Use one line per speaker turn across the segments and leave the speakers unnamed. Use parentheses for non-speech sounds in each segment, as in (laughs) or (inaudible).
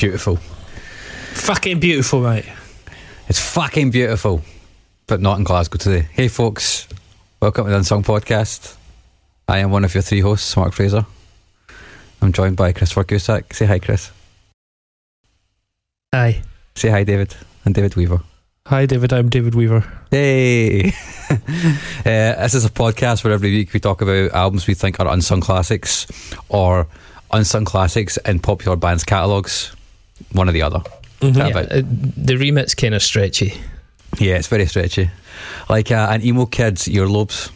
Beautiful.
Beautiful.
Fucking beautiful, mate.
It's fucking beautiful, but not in Glasgow today. Hey, folks, welcome to the Unsung Podcast. I am one of your three hosts, Mark Fraser. I'm joined by Christopher Gusak. Say hi, Chris.
Hi.
Say hi, David. And David Weaver.
Hi, David. I'm David Weaver.
Hey! (laughs) uh, this is a podcast where every week we talk about albums we think are unsung classics or unsung classics in popular bands' catalogues. One or the other.
Mhm.
Yeah, but-
uh, the remit's kind of stretchy.
Yeah, it's very stretchy. Like uh, an emo kid's earlobes.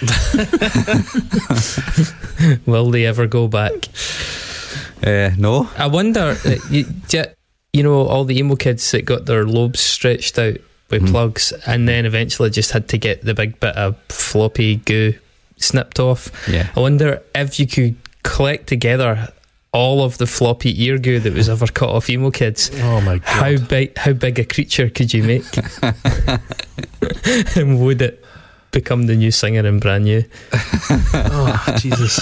(laughs)
Will they ever go back?
Uh, no?
I wonder. uh, you, you know, all the emo kids that got their lobes stretched out with
Mhm.
plugs, and then eventually just had to get the big bit of floppy goo snipped off.
Yeah.
I wonder if you could collect together all of the floppy ear goo that was ever cut off emo kids.
Oh my god.
How big? How big a creature could you make? (laughs) and would it become the new singer in brand new?
oh Jesus.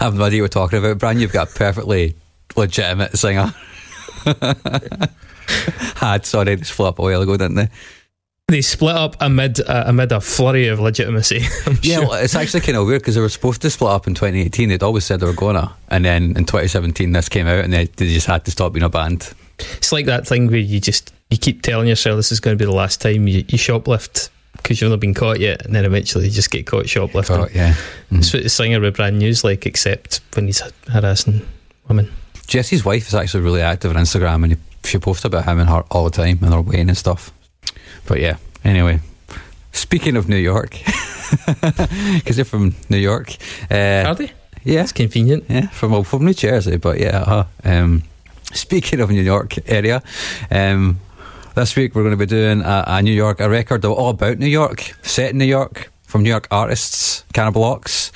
I have no idea what you're talking about. Brand, you've got a perfectly legitimate singer. (laughs) Had, sorry, they split up a while ago, didn't they?
They split up amid uh, amid a flurry of legitimacy. (laughs) I'm
Yeah,
sure.
well, it's actually kind of weird because they were supposed to split up in 2018. They'd always said they were going to. And then in 2017, this came out and they, they just had to stop being a band.
It's like that thing where you just you keep telling yourself this is going to be the last time you, you shoplift because you've not been caught yet, and then eventually you just get caught shoplifting.
Oh, yeah.
That's
Mhm.
what the singer with brand new's like, except when he's harassing women.
Jesse's wife is actually really active on Instagram and she posts about him and her all the time and her weighing and stuff. But yeah, anyway, speaking of New York, (laughs) because they're from New York. Uh,
Are they?
yeah,
It's convenient.
yeah, from well, from New Jersey, but yeah. Uh, um, speaking of New York area, um, this week we're going to be doing a, a New York a record all about New York, set in New York from New York artists, Cannibal Ox.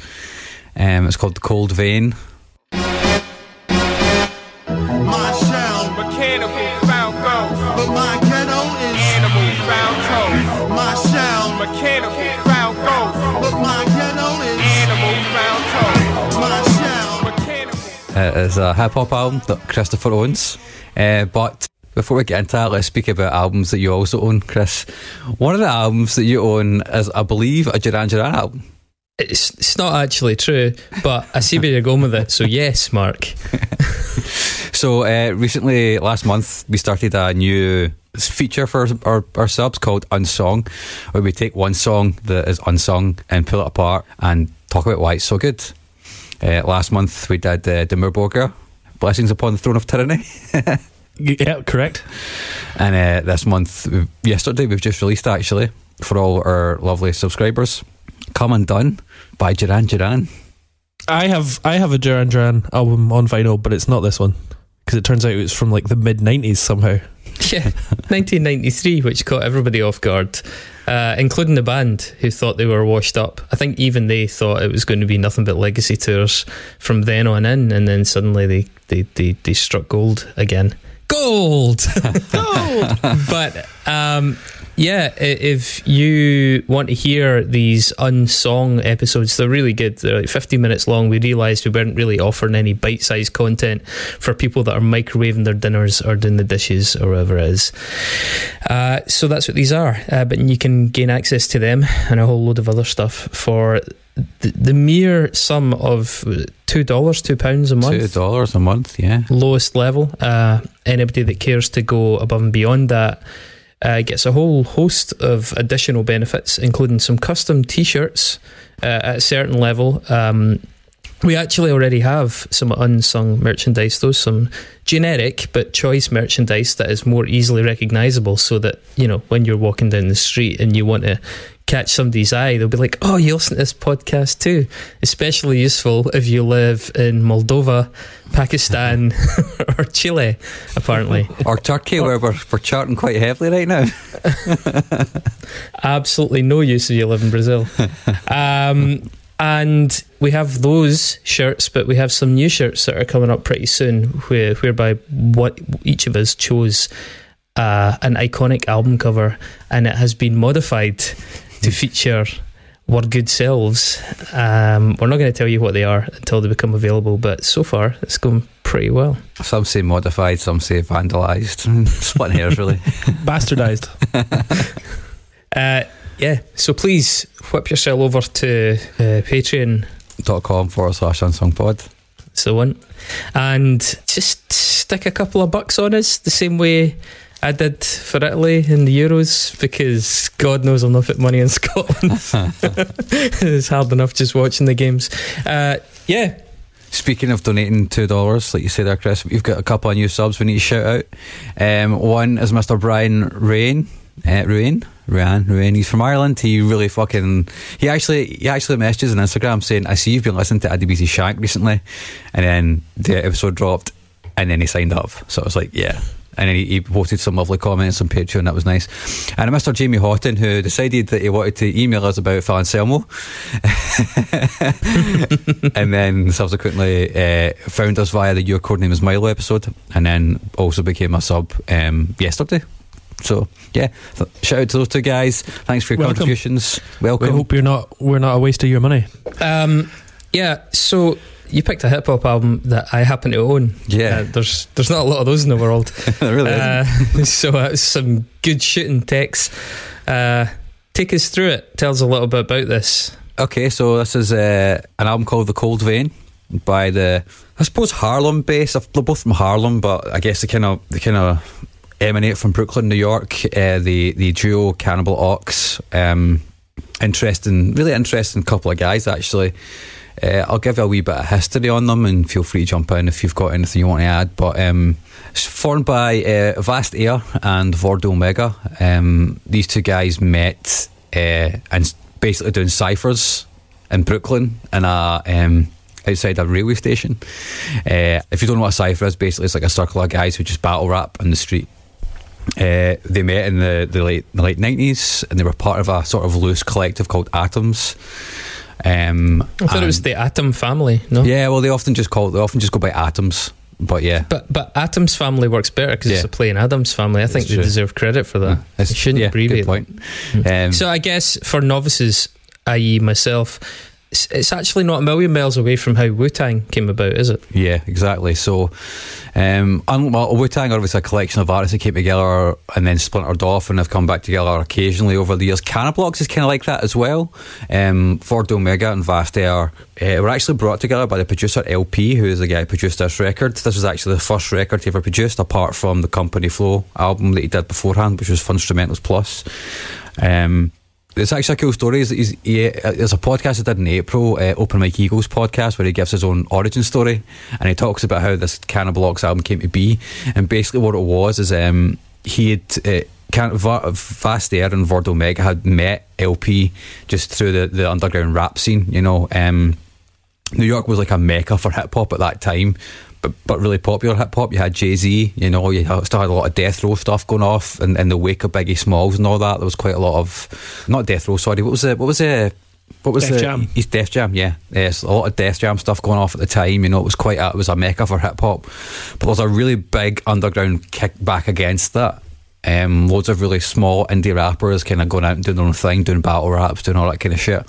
Um, it's called The Cold Vein. Uh, a hip hop album that Christopher owns. Uh, but before we get into that, let's speak about albums that you also own, Chris. One of the albums that you own is, I believe, a Duran Duran album.
It's it's not actually true, but I see where you're going with it. So yes, Mark. (laughs)
So uh, recently, last month, we started a new feature for our, our subs called Unsung, where we take one song that is unsung and pull it apart and talk about why it's so good. Uh, last month, we did uh, Dimmu Borgir, Blessings Upon the Throne of Tyranny. (laughs)
Yeah, correct.
And uh, this month, yesterday, we've just released actually for all our lovely subscribers. Come Undone by Duran Duran.
I have I have a Duran Duran album on vinyl, but it's not this one because it turns out it's from like the mid '90s somehow. (laughs)
Yeah, 1993, which caught everybody off guard, uh, including the band who thought they were washed up. I think even they thought it was going to be nothing but legacy tours from then on in, and then suddenly they they they, they struck gold again. Gold, (laughs) gold. (laughs) but um, yeah, if you want to hear these unsung episodes, they're really good. They're like 50 minutes long. We realised we weren't really offering any bite-sized content for people that are microwaving their dinners or doing the dishes or whatever it is. Uh, so that's what these are. Uh, but you can gain access to them and a whole load of other stuff for the, the mere sum of two dollars, two pounds a month
Two dollars a month, yeah.
lowest level. Uh, anybody that cares to go above and beyond that uh, gets a whole host of additional benefits, including some custom T-shirts uh, at a certain level. Um, we actually already have some unsung merchandise, though some generic but choice merchandise that is more easily recognizable. So that you know when you're walking down the street and you want to catch somebody's eye, they'll be like, "Oh, you listen to this podcast too." Especially useful if you live in Moldova, Pakistan, (laughs) or Chile. Apparently,
Or Turkey, where we're, we're charting quite heavily right now. (laughs)
absolutely no use if you live in Brazil. (laughs) Um, and we have those shirts, but we have some new shirts that are coming up pretty soon, where, whereby what each of us chose uh, an iconic album cover, and it has been modified to feature were good selves. Um, we're not going to tell you what they are until they become available, but so far it's going pretty well.
Some say modified, some say vandalised. Splitting (laughs) hairs, really. (laughs)
Bastardized. (laughs)
Uh, yeah, so please whip yourself over to uh, Patreon.
dot com forward slash unsung pod.
That's the one. And just stick a couple of bucks on us the same way I did for Italy in the Euros because God knows I'll not put money in (laughs) Scotland. (laughs) it's hard enough just watching the games. Uh, yeah,
Speaking of donating two dollars, like you said there, Chris, we've got a couple of new subs we need to shout out. Um, one is Mr. Brian Rain. Uh, Ruane, Ruane, Ruane. He's from Ireland. He really fucking. He actually, he actually messages on Instagram saying, "I see you've been listening to Adebisi Shank recently," and then the episode dropped, and then he signed up. So I was like, "Yeah." And then he, he posted some lovely comments on Patreon. That was nice. And Mr. Jamie Houghton, who decided that he wanted to email us about Phil Anselmo, (laughs) and then subsequently uh, found us via the Your Code Name is Milo episode, and then also became a sub um, yesterday. So yeah, th- shout out to those two guys. Thanks for your
Welcome.
contributions.
We
Welcome.
hope you're not. We're not a waste of your money.
um, yeah. So you picked a hip hop album that I happen to own.
Yeah.
Uh, there's there's not a lot of those in the world. (laughs)
It really is.
Uh, (laughs) so that's some good shooting text. Uh, take us through it. Tell us a little bit about this.
Okay, so this is uh, an album called The Cold Vein by the, I suppose Harlem base. They're both from Harlem, but I guess they kind of they kind of emanate from Brooklyn, New York. Uh, the the duo Cannibal Ox. Um, interesting, really interesting couple of guys actually. Uh, I'll give you a wee bit of history on them, and feel free to jump in if you've got anything you want to add. But um, formed by uh, Vast Aire and Vordul Mega. Um, these two guys met uh, and basically doing ciphers in Brooklyn in a um, outside a railway station. Uh, if you don't know what a cipher is, basically it's like a circle of guys who just battle rap in the street. Uh, they met in the, the late the late nineties, and they were part of a sort of loose collective called Atoms. Um,
I thought it was the Atom family. No.
yeah, well, they often just call they often just go by Atoms, but yeah,
But but Atom's family works better because it's a plain Adam's family. I think they
true.
deserve credit for that. They shouldn't
yeah,
abbreviate.
Good point. Um,
So I guess for novices, i.e., myself, it's, actually not a million miles away from how Wu Tang came about, is it?
Yeah, exactly. So, um, well, Wu Tang are obviously a collection of artists that came together and then splintered off and have come back together occasionally over the years. Cannibal Ox is kind of like that as well. Um, Vordul Mega and Vast Aire uh, were actually brought together by the producer El-P, who is the guy who produced this record. This was actually the first record he ever produced, apart from the Company Flow album that he did beforehand, which was Funstrumentals Plus. Um, it's actually a cool story. Is he's, he, there's a podcast I did in April, uh, Open Mike Eagles podcast, where he gives his own origin story, and he talks about how this Cannibal Ox album came to be. And basically, what it was is um, he had. Uh, can, Va- Vast Aire and Vordul Mega had met El-P just through the, the underground rap scene, you know. Um, New York was like a mecca for hip hop at that time, but but really popular hip hop. You had Jay Z, you know, you still had a lot of Death Row stuff going off, and in the wake of Biggie Smalls and all that, there was quite a lot of not Death Row. Sorry, what was it? What was it? What was
Def
the
Jam.
East Def Jam? Yeah, yes, a lot of Def Jam stuff going off at the time. You know, it was quite a, it was a mecca for hip hop, but there was a really big underground kickback against that. Um, loads of really small indie rappers kind of going out and doing their own thing, doing battle raps, doing all that kind of shit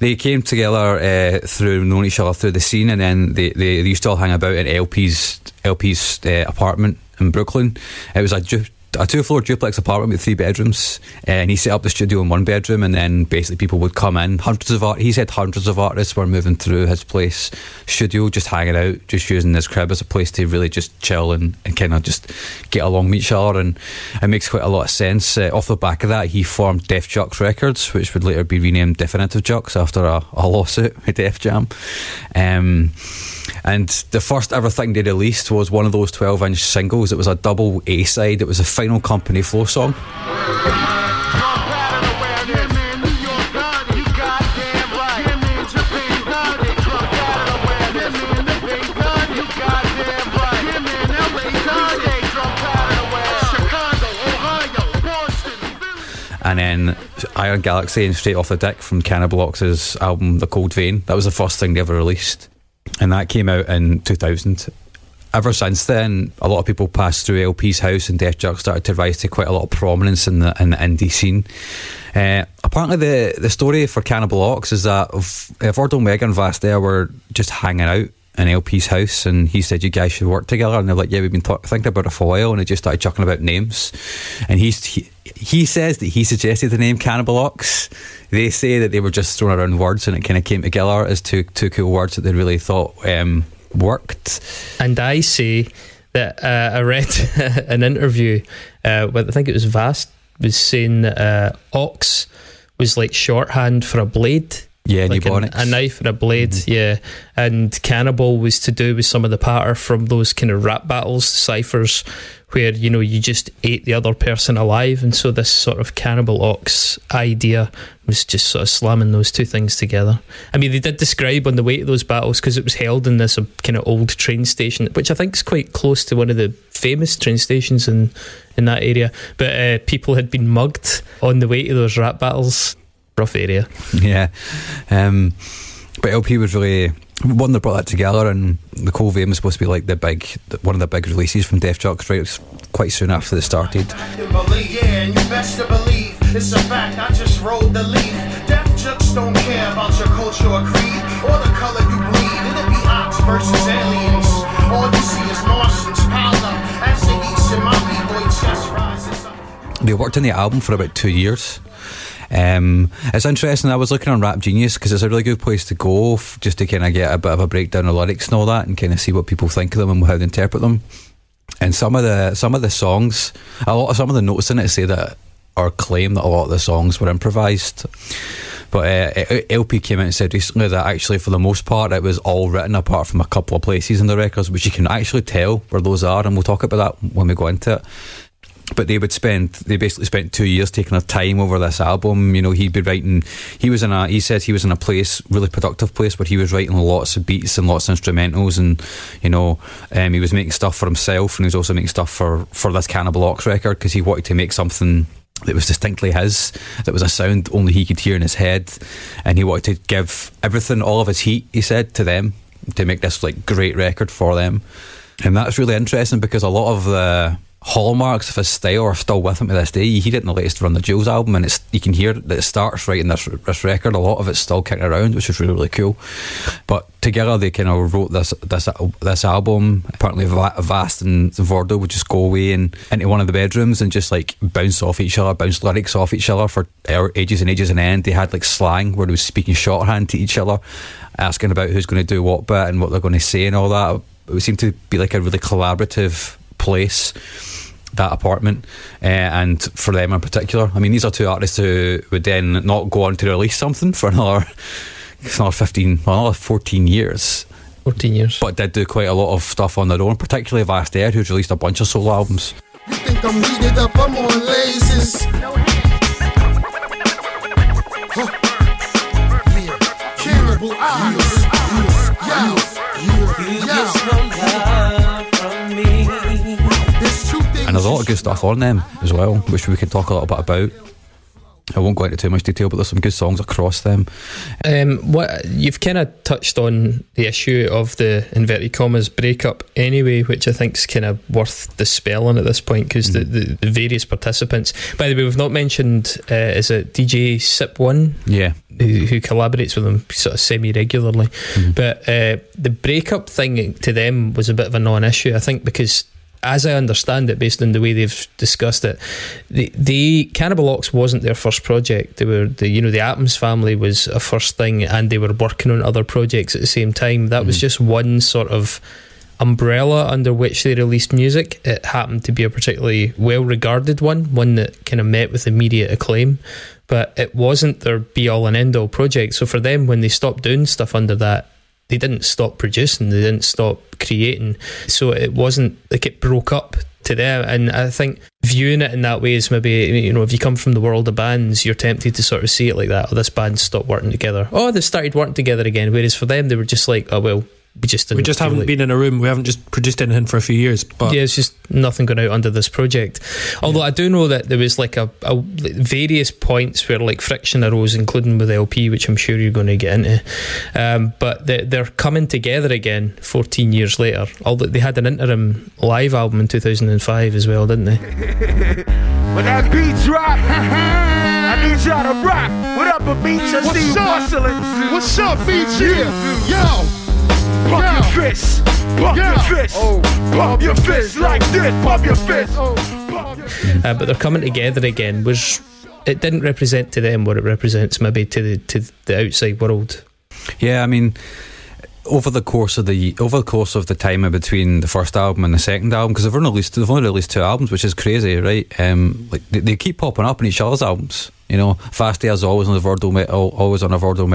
they came together uh, through knowing each other through the scene, and then they, they, they used to all hang about in El-P's El-P's uh, apartment in Brooklyn. It was a ju- a two floor duplex apartment with three bedrooms, uh, and he set up the studio in one bedroom, and then basically people would come in. Hundreds of art. He said hundreds of artists were moving through his place studio, just hanging out, just using his crib as a place to really just chill and, and kind of just get along with each other. And it makes quite a lot of sense. Uh, off the back of that, he formed Def Jux Records, which would later be renamed Definitive Jux after a, a lawsuit with Def Jam. Um, and the first ever thing they released was one of those 12 inch singles. It was a double A side. It was a final company flow song. And then Iron Galaxy and Straight Off the Dick from Cannibal Ox's album The Cold Vein. That was the first thing they ever released. And that came out in 2000. ever since then, a lot of people passed through El-P's house, and Def Jux started to rise to quite a lot of prominence in the in the indie scene. Uh, apparently, the the story for Cannibal Ox is that if, if Ordo Mega and Vast Aire were just hanging out in El-P's house, and he said you guys should work together, and they're like, yeah, we've been th- thinking about it for a while, and they just started chucking about names, and he's he, he says that he suggested the name Cannibal Ox. They say that they were just throwing around words, and it kind of came together as two two cool words that they really thought um, worked.
And I say that uh, I read (laughs) an interview uh, with I think it was Vast was saying that uh, ox was like shorthand for a blade.
Yeah,
like a,
Nubonics.
a knife or a blade, yeah. And cannibal was to do with some of the patter from those kind of rap battles, ciphers, where you know you just ate the other person alive, and so this sort of cannibal ox idea was just sort of slamming those two things together. I mean, they did describe on the way to those battles because it was held in this uh, kind of old train station, which I think is quite close to one of the famous train stations in in that area. But uh, people had been mugged on the way to those rap battles. Rough area.
Yeah. Um, but El-P was really one that brought that together, and the Cold Vein was supposed to be like the big, one of the big releases from Def Jux right quite soon after it started.
It's a fact. I just rolled the leaf. Deaf jokes don't care about your culture or creed or the color you bleed. It'll be ox versus aliens. All you see is Martians piled up as the east in my chest rises.
They worked on the album for about two years. Um, it's interesting. I was looking on Rap Genius because it's a really good place to go f- just to kind of get a bit of a breakdown of lyrics and all that, and kind of see what people think of them and how they interpret them. And some of the some of the songs, a lot of some of the notes in it say that or claim that a lot of the songs were improvised. But uh, El-P came out and said recently that actually, for the most part, it was all written apart from a couple of places in the records, which you can actually tell where those are, and we'll talk about that when we go into it but they would spend they basically spent two years taking their time over this album. You know he'd be writing he was in a he said he was in a place really productive place where he was writing lots of beats and lots of instrumentals and you know um, he was making stuff for himself and he was also making stuff for for this cannibal ox record because he wanted to make something that was distinctly his that was a sound only he could hear in his head. And he wanted to give everything all of his heat he said to them to make this like great record for them. And that's really interesting because a lot of the hallmarks of his style are still with him to this day. You hear it in the latest Run the Jewels album, and it's you can hear that it starts right in this this record. A lot of it's still kicking around, which is really really cool. But together they kind of wrote this this this album. Apparently, Va- Vast and Vordul would just go away and into one of the bedrooms and just like bounce off each other, bounce lyrics off each other for ages and ages and end. They had like slang where they was speaking shorthand to each other, asking about who's going to do what bit and what they're going to say and all that. It would seem to be like a really collaborative place that apartment uh, and for them in particular I mean these are two artists who would then not go on to release something for another (laughs) another 15 well another 14 years
14 years.
but did do quite a lot of stuff on their own particularly Vast Aire who's released a bunch of solo albums
You think I'm heated up, I'm on lasers. Huh. Yeah. Cannibal eyes. Yeah. There's two things
and there's a lot of good stuff on them as well which we can talk a little bit about I won't go into too much detail but there's some good songs across them
Um, what you've kind of touched on the issue of the inverted commas breakup anyway, which I think is kind of worth dispelling at this point because the, the, the various participants. By the way, we've not mentioned uh, is it DJ Cip One
yeah
who, who collaborates with them sort of semi regularly, but uh, the breakup thing to them was a bit of a non-issue. I think because. As I understand it, based on the way they've discussed it, the, the Cannibal Ox wasn't their first project. They were the you know the Atoms family was a first thing, and they were working on other projects at the same time. That was mm. just one sort of umbrella under which they released music. It happened to be a particularly well regarded one, one that kind of met with immediate acclaim, but it wasn't their be all and end all project. So for them, when they stopped doing stuff under that, they didn't stop producing, they didn't stop creating. So it wasn't like it broke up to them. And I think viewing it in that way is maybe, you know, if you come from the world of bands, you're tempted to sort of see it like that. Oh, this band stopped working together. Oh, they've started working together again. Whereas for them, they were just like, oh, well, we just
We just haven't
like-
been in a room. We haven't just produced anything for a few years. But
yeah, it's just nothing going out under this project. Although I do know that there was like a, a various points where like friction arose, including with El-P, which I'm sure you're going to get into. Um, but they, they're coming together again 14 years later. Although they had an interim live album in 2005 as well, didn't they? (laughs)
When that beat drop, I need y'all to rock. What up, Beats? I see you muscling.
What's up, BG? Yo,
Pump
Yo.
your fist. Pump your
Yo.
fist. Pump your fist like this. Pump your fist. Pump your fist.
Uh, but they're coming together again. Was it didn't represent to them what it represents maybe to the to the outside world.
Yeah, I mean, over the course of the over the course of the time in between the first album and the second album, because they've only released they've only released two albums, which is crazy, right? Um, like they, they keep popping up in each other's albums. You know, Vast is always on the Vordul, always on a Vordul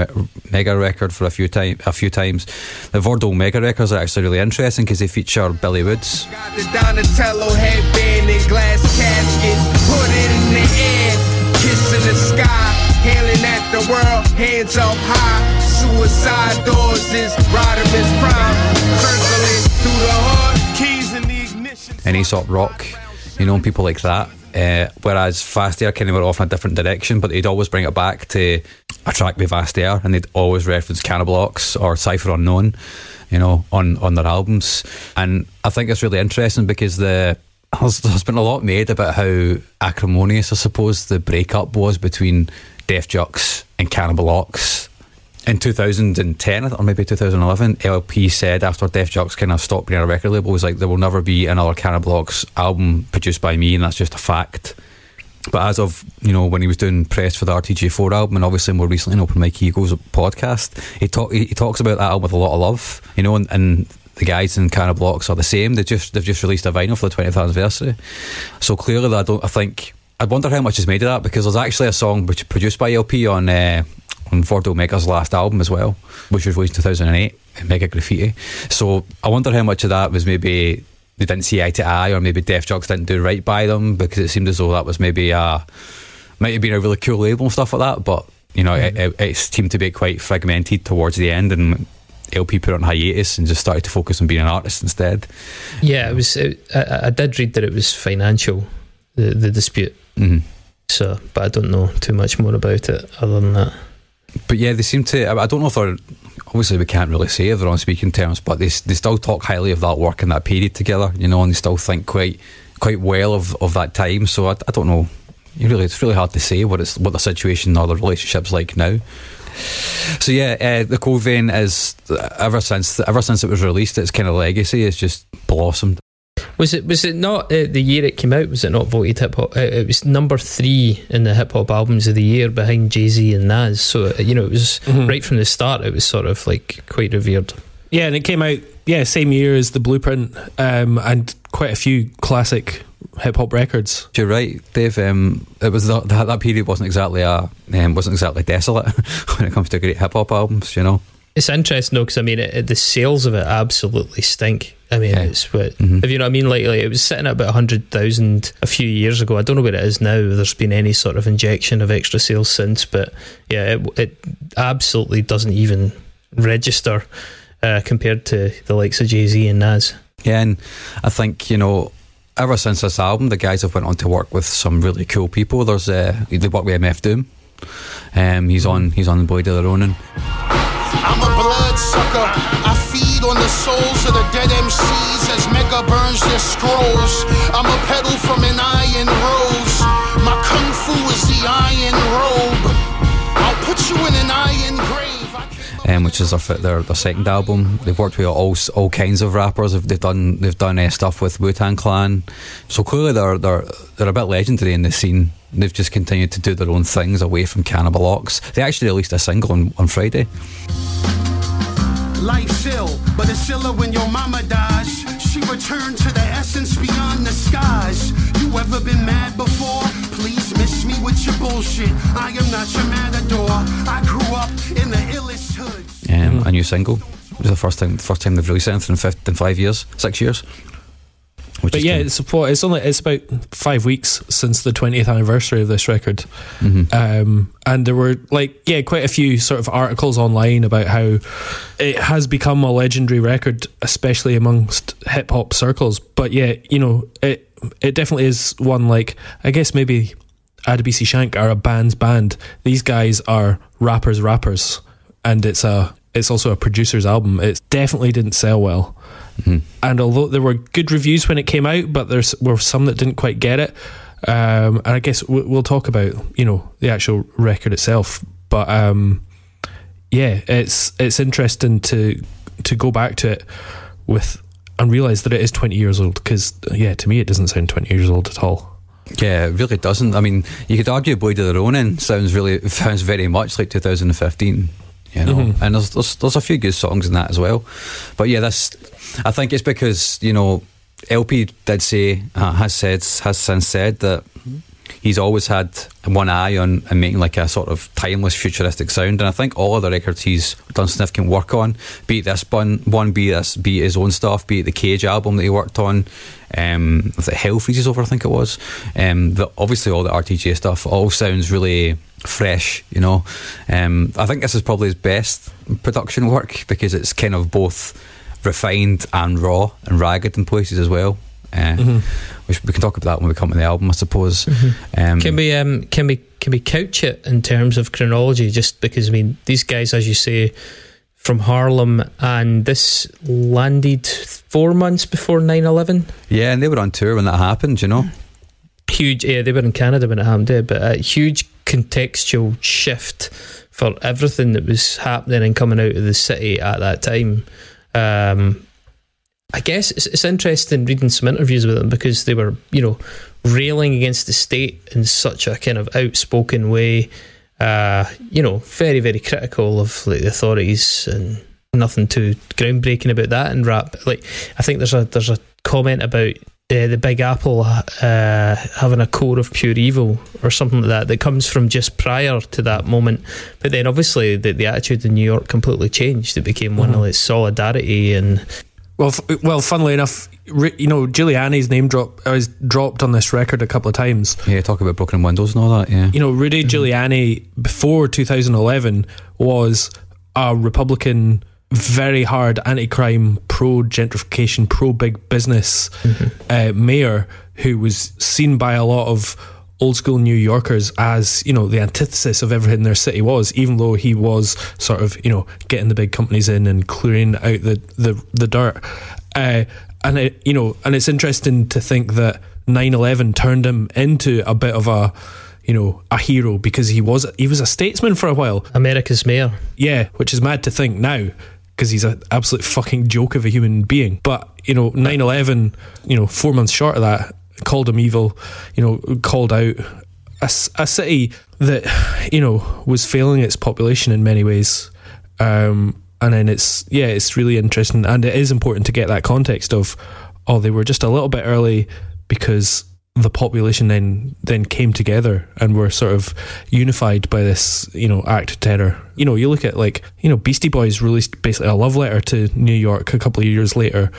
Mega record for a few time a few times. The Vordul Mega records are actually really interesting because they feature Billy Woods.
Got the Donatello headband and glass caskets. Put it in the air, kissing the sky. Hailing at the world, hands up high. Suicide doors is Rodimus Prime. Circling through the hood.
Keys in the ignition.
and Aesop Rock, you know, people like that. Uh, whereas Vast Aire kind of went off in a different direction, but they'd always bring it back to a track with Vast Aire, and they'd always reference Cannibal Ox or Cypher Unknown, you know, on, on their albums. And I think it's really interesting because the there's, there's been a lot made about how acrimonious, I suppose, the breakup was between Def Jux and Cannibal Ox in 2010 or maybe 2011, El-P said after Def Jux kind of stopped being a record label, was like, there will never be another Cannibal Ox album produced by me, and that's just a fact. But as of, you know, when he was doing press for the RTJ4 album, and obviously more recently in Open Mike Eagles podcast, he, talk, he, he talks about that album with a lot of love, you know, and, and the guys in Cannibal Ox are the same. They just, they've just released a vinyl for the 20th anniversary. So clearly, I don't, I think, I wonder how much is made of that because there's actually a song which produced by El-P on uh, on Vordul Mega's last album as well, which was released in 2008, Mega Graffiti. So I wonder how much of that was maybe they didn't see eye to eye, or maybe Def Jux didn't do right by them because it seemed as though that was maybe a might have been a really cool label and stuff like that. But you know, it, it, it seemed to be quite fragmented towards the end, and El-P put on hiatus and just started to focus on being an artist instead.
Yeah, it was. It, I, I did read that it was financial, the the dispute.
hmm
So, but I don't know too much more about it other than that.
But yeah, they seem to. I don't know if they're. Obviously, we can't really say if they're on speaking terms, but they they still talk highly of that work in that period together, you know, and they still think quite quite well of, of that time. So I, I don't know. You really, it's really hard to say what it's what the situation or the relationship's like now. So yeah, uh, the Cold Vein is ever since ever since it was released, its kind of legacy has just blossomed.
Was it was it not uh, the year it came out? Was it not voted hip hop? Uh, it was number three in the hip hop albums of the year, behind Jay Z and Nas. So uh, you know, it was
Mhm.
right from the start. It was sort of like quite revered.
Yeah, and it came out yeah same year as the Blueprint, um, and quite a few classic hip hop records.
You're right, Dave. Um, it was the, that, that period wasn't exactly a um, wasn't exactly desolate (laughs) when it comes to great hip hop albums. You know.
It's interesting though, because I mean, it, it- the sales of it absolutely stink. I mean,
Yeah.
it's what
Mhm.
if you know what I mean. Like, like it was sitting at about hundred thousand a few years ago. I don't know where it is now. There's been any sort of injection of extra sales since, but yeah, it, it absolutely doesn't even register uh, compared to the likes of Jay Z and Nas.
Yeah, and I think you know, ever since this album, the guys have went on to work with some really cool people. There's uh, they work with MF Doom. Um, he's on he's on Blade of the Ronin.
I'm a blood sucker. I feed on the souls of the dead MCs as Mega burns their scrolls. I'm a pedal from an iron rose. My kung fu is the iron robe. I'll put you in an iron grave.
Um, which is their, their their second album. They've worked with all all kinds of rappers. They've they've done they've done uh, stuff with Wu Tang Clan. So clearly they're they're they're a bit legendary in the scene. They've just continued to do their own things away from Cannibal Ox. They actually released a single on, on Friday.
Life's ill, but it's iller when your mama dies. She returned to the essence beyond the skies. You ever been mad before? Please miss me with your bullshit. I am not your
single. It was the first time first time they've released anything in, in five years, six years.
But yeah, it's what it's only it's about five weeks since the twentieth anniversary of this record,
Mhm.
um, and there were like yeah quite a few sort of articles online about how it has become a legendary record, especially amongst hip hop circles. But yeah, you know it it definitely is one like I guess maybe Adebisi Shank are a band's band. These guys are rappers rappers, and it's a it's also a producer's album. It definitely didn't sell well.
Mhm.
And although there were good reviews when it came out, but there were some that didn't quite get it. Um, and I guess we- we'll talk about you know the actual record itself. But um, yeah, it's it's interesting to to go back to it with and realize that it is 20 years old because yeah, to me it doesn't sound 20 years old at all.
Yeah, it really doesn't. I mean, you could argue Blade of the Ronin sounds really (laughs) sounds very much like 2015. You know,
Mhm.
and there's, there's there's a few good songs in that as well. But yeah, this I think it's because you know El-P did say uh, has said has since said that he's always had one eye on, on making like a sort of timeless futuristic sound, and I think all of the records he's done significant work on, be it this one, one be this, be his own stuff, be it the Cage album that he worked on, um, it Hell Freezes Over, I think it was. Um, the, obviously, all the RTJ stuff all sounds really fresh, you know. Um, I think this is probably his best production work because it's kind of both refined and raw and ragged in places as well. Uh, Which we can talk about that when we come to the album, I suppose. Um,
Can we um can we can we couch it in terms of chronology? Just because I mean these guys, as you say, from Harlem, and this landed four months before 9-11.
yeah, and they were on tour when that happened, you know.
Huge, yeah, they were in Canada when it happened, yeah, but a huge contextual shift for everything that was happening and coming out of the city at that time. Um, I guess it's, it's interesting reading some interviews with them because they were, you know, railing against the state in such a kind of outspoken way. Uh, you know, very, very critical of like the authorities and nothing too groundbreaking about that in rap. Like, I think there's a there's a comment about uh, the Big Apple uh, having a core of pure evil or something like that that comes from just prior to that moment. But then obviously the, the attitude in New York completely changed. It became one of like solidarity and
Well, f- well, funnily enough, re- you know, Giuliani's name drop was dropped on this record a couple of times.
Yeah, talk about broken windows and all that, yeah.
You know, Rudy Giuliani before 2011 was a Republican, very hard anti-crime, pro gentrification, pro big business uh, mayor who was seen by a lot of old school New Yorkers as you know the antithesis of everything their city was, even though he was sort of you know getting the big companies in and clearing out the the, the dirt. Uh, and it, you know, and it's interesting to think that 9/11 turned him into a bit of a you know a hero because he was he was a statesman for a while.
America's mayor.
Yeah, which is mad to think now because he's an absolute fucking joke of a human being. But, you know, 9 11, you know, four months short of that, called him evil, you know, called out a, a city that, you know, was failing its population in many ways. Um, and then it's, yeah, it's really interesting. And it is important to get that context of, oh, they were just a little bit early because the population then then came together and were sort of unified by this you know act of terror you know you look at like you know beastie boys released basically a love letter to new york a couple of years later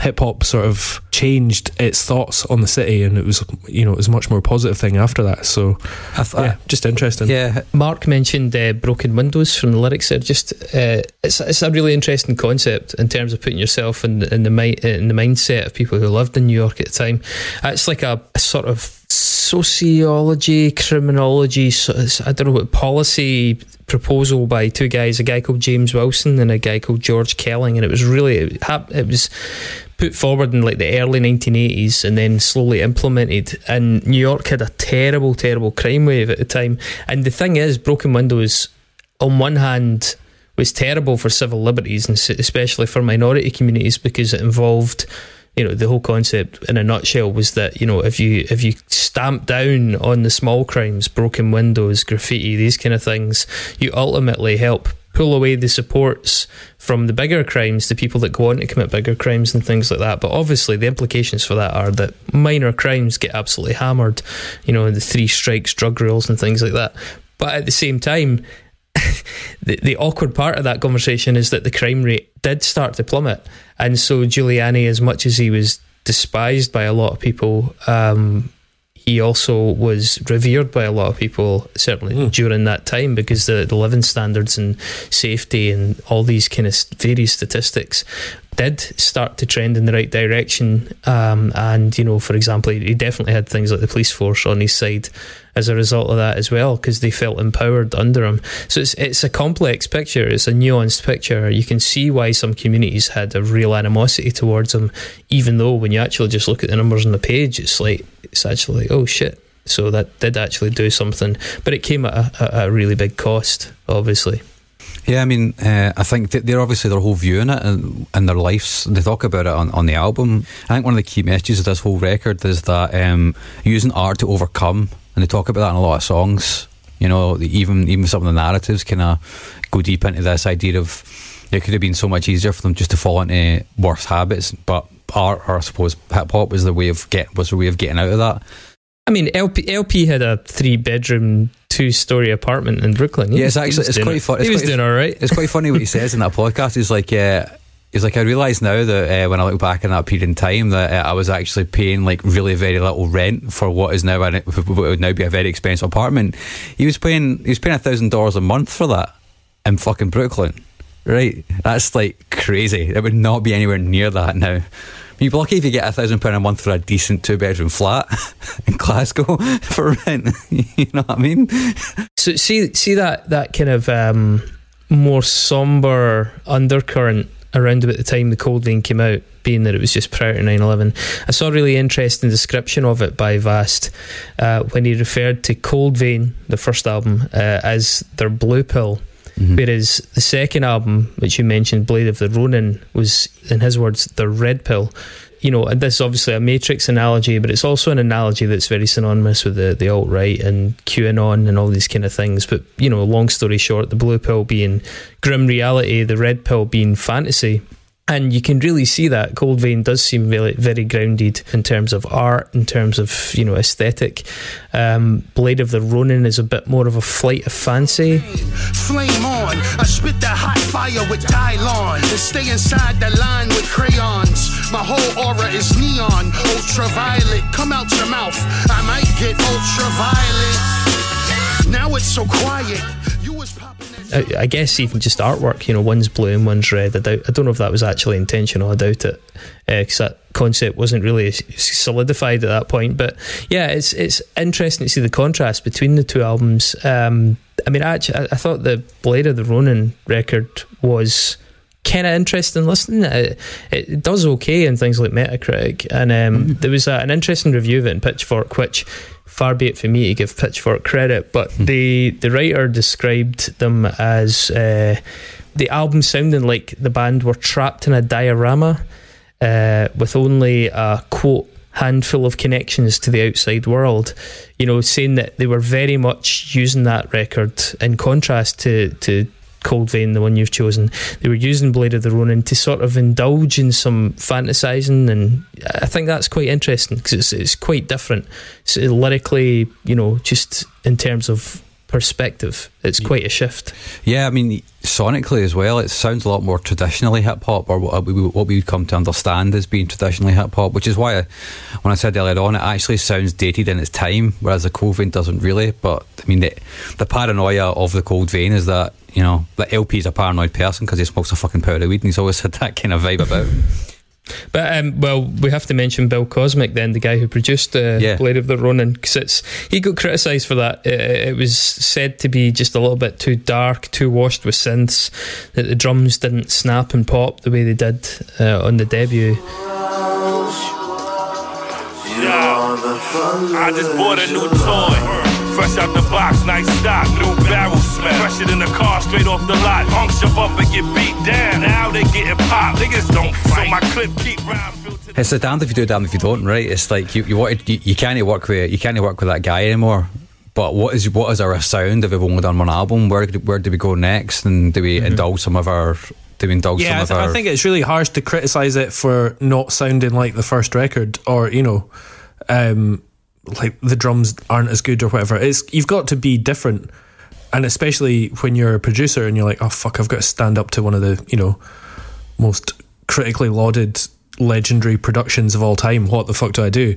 hip hop sort of changed its thoughts on the city and it was you know it was a much more positive thing after that so
I th-
yeah just interesting
yeah,
Mark mentioned uh, broken windows from the lyrics there. Just uh, it's it's a really interesting concept in terms of putting yourself in the, in the mi- in the mindset of people who lived in New York at the time. It's like a, a sort of sociology, criminology. So I don't know what policy proposal by two guys, a guy called James Wilson and a guy called George Kelling, and it was really it, it was put forward in like the early 1980s and then slowly implemented. And New York had a terrible, terrible crime wave at the time. And the thing is, Broken Windows, on one hand, was terrible for civil liberties and especially for minority communities because it involved. You know the whole concept in a nutshell was that you know if you if you stamp down on the small crimes, broken windows, graffiti, these kind of things, you ultimately help pull away the supports from the bigger crimes, the people that go on to commit bigger crimes and things like that. But obviously, the implications for that are that minor crimes get absolutely hammered, you know, the three strikes, drug rules, and things like that. But at the same time, (laughs) the, the awkward part of that conversation is that the crime rate did start to plummet. And so Giuliani, as much as he was despised by a lot of people. Um, he also was revered by a lot of people, certainly during that time, because the, the living standards and safety and all these kind of various statistics did start to trend in the right direction. Um, and, you know, for example, he definitely had things like the police force on his side as a result of that as well, because they felt empowered under him. So it's, it's a complex picture, it's a nuanced picture. You can see why some communities had a real animosity towards him, even though when you actually just look at the numbers on the page, it's like, it's actually oh shit. So that did actually do something, but it came at a, a, a really big cost, obviously.
Yeah, I mean, uh, I think they're obviously their whole view in it and, and their lives. They talk about it on, on the album. I think one of the key messages of this whole record is that um, using art to overcome, and they talk about that in a lot of songs. You know, even even some of the narratives kind of go deep into this idea of it could have been so much easier for them just to fall into worse habits, but art, or I suppose hip hop, was the way of get was the way of getting out of that.
I mean, El-P, El-P had a three bedroom, two story apartment in Brooklyn. He
Yeah, it's
he
actually-
was
it's
doing
quite
it-
fun-
He was doing all right.
It's quite funny what he says in that podcast. He's like, uh, he's like, I realise now that uh, when I look back in that period in time, that uh, I was actually paying like really very little rent for what is now an, what would now be a very expensive apartment. He was paying he was paying a thousand dollars a month for that in fucking Brooklyn. Right, that's like crazy. It would not be anywhere near that now. You'd be lucky if you get a thousand pound a month for a decent two bedroom flat (laughs) in Glasgow (laughs) for rent. (laughs) you know what I mean?
So see, see that that kind of um, more somber undercurrent around about the time the Cold Vein came out, being that it was just prior to 9-11. I saw a really interesting description of it by Vast uh, when he referred to Cold Vein, the first album, uh, as their blue pill. Mm-hmm. Whereas the second album, which you mentioned, Blade of the Ronin, was, in his words, the red pill. You know, and this is obviously a Matrix analogy, but it's also an analogy that's very synonymous with the, the alt right and QAnon and all these kind of things. But, you know, long story short, the blue pill being grim reality, the red pill being fantasy. And you can really see that Cold Vein does seem very, very grounded in terms of art, in terms of you know aesthetic. Um, Blade of the Ronin is a bit more of a flight of fancy.
Flame on, I spit that hot fire with Dylon and stay inside the line with crayons. My whole aura is neon, ultraviolet. Come out your mouth, I might get ultraviolet. Now it's so quiet.
I, I guess even just artwork, you know, one's blue and one's red. I, doubt, I don't know if that was actually intentional. I doubt it, because that concept wasn't really solidified at that point. But yeah, it's it's interesting to see the contrast between the two albums. Um, I mean, actually, I, I thought the Blade of the Ronin record was kind of interesting listening. It, it does okay in things like Metacritic, and um, there was a, an interesting review of it in Pitchfork, which far be it for me to give Pitchfork credit, but the the writer described them as uh, the album sounding like the band were trapped in a diorama uh, with only a quote handful of connections to the outside world. You know, saying that they were very much using that record in contrast to to Cold Vein, the one you've chosen. They were using Blade of the Ronin to sort of indulge in some fantasizing, and I think that's quite interesting because it's it's quite different. So lyrically, you know, just in terms of perspective, it's quite a shift.
Yeah, I mean, sonically as well, it sounds a lot more traditionally hip hop, or what we, what we would come to understand as being traditionally hip hop, which is why I, when I said earlier on, it actually sounds dated in its time, whereas the Cold Vein doesn't really. But I mean, the, the paranoia of the Cold Vein is that, you know, the El-P is a paranoid person because he smokes a fucking powder of weed and he's always (laughs) had that kind of vibe about him.
But um, well, we have to mention Bill Cosmiq then, the guy who produced uh,
Yeah.
Blade of the Ronin, because it's he got criticised for that. It, it was said to be just a little bit too dark, too washed with synths. That the drums didn't snap and pop the way they did uh, on the debut.
I just bought a new toy. Fresh out the box, nice stock, new barrel smell. Fresher than the car, straight off the lot. Punks jump up and get beat down. Now they getting popped. Niggas don't fight. So my clip keep round.
It's the damned if you do, damned if you don't, right? It's like you, you wanted you, you can't work with you can't work with that guy anymore. But what is what is our sound if we've only done one album? Where where do we go next? And do we indulge some of our do we indulge
Yeah, I,
some
th-
of our
I think it's really harsh to criticize it for not sounding like the first record, or you know, um, like the drums aren't as good or whatever. It's you've got to be different, and especially when you're a producer and you're like, oh fuck, I've got to stand up to one of the you know most critically lauded legendary productions of all time. What the fuck do I do?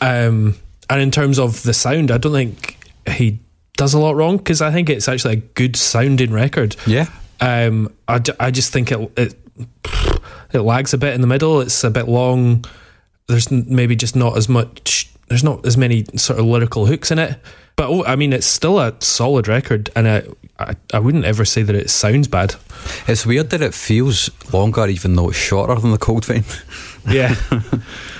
Um, and in terms of the sound, I don't think he does a lot wrong because I think it's actually a good sounding record.
Yeah.
Um, I, I just think it, it it lags a bit in the middle. It's a bit long. There's n- maybe just not as much. There's not as many sort of lyrical hooks in it. But oh, I mean, it's still a solid record, and I, I I wouldn't ever say that it sounds bad.
It's weird that it feels longer, even though it's shorter than the Cold Vein. (laughs)
Yeah, (laughs)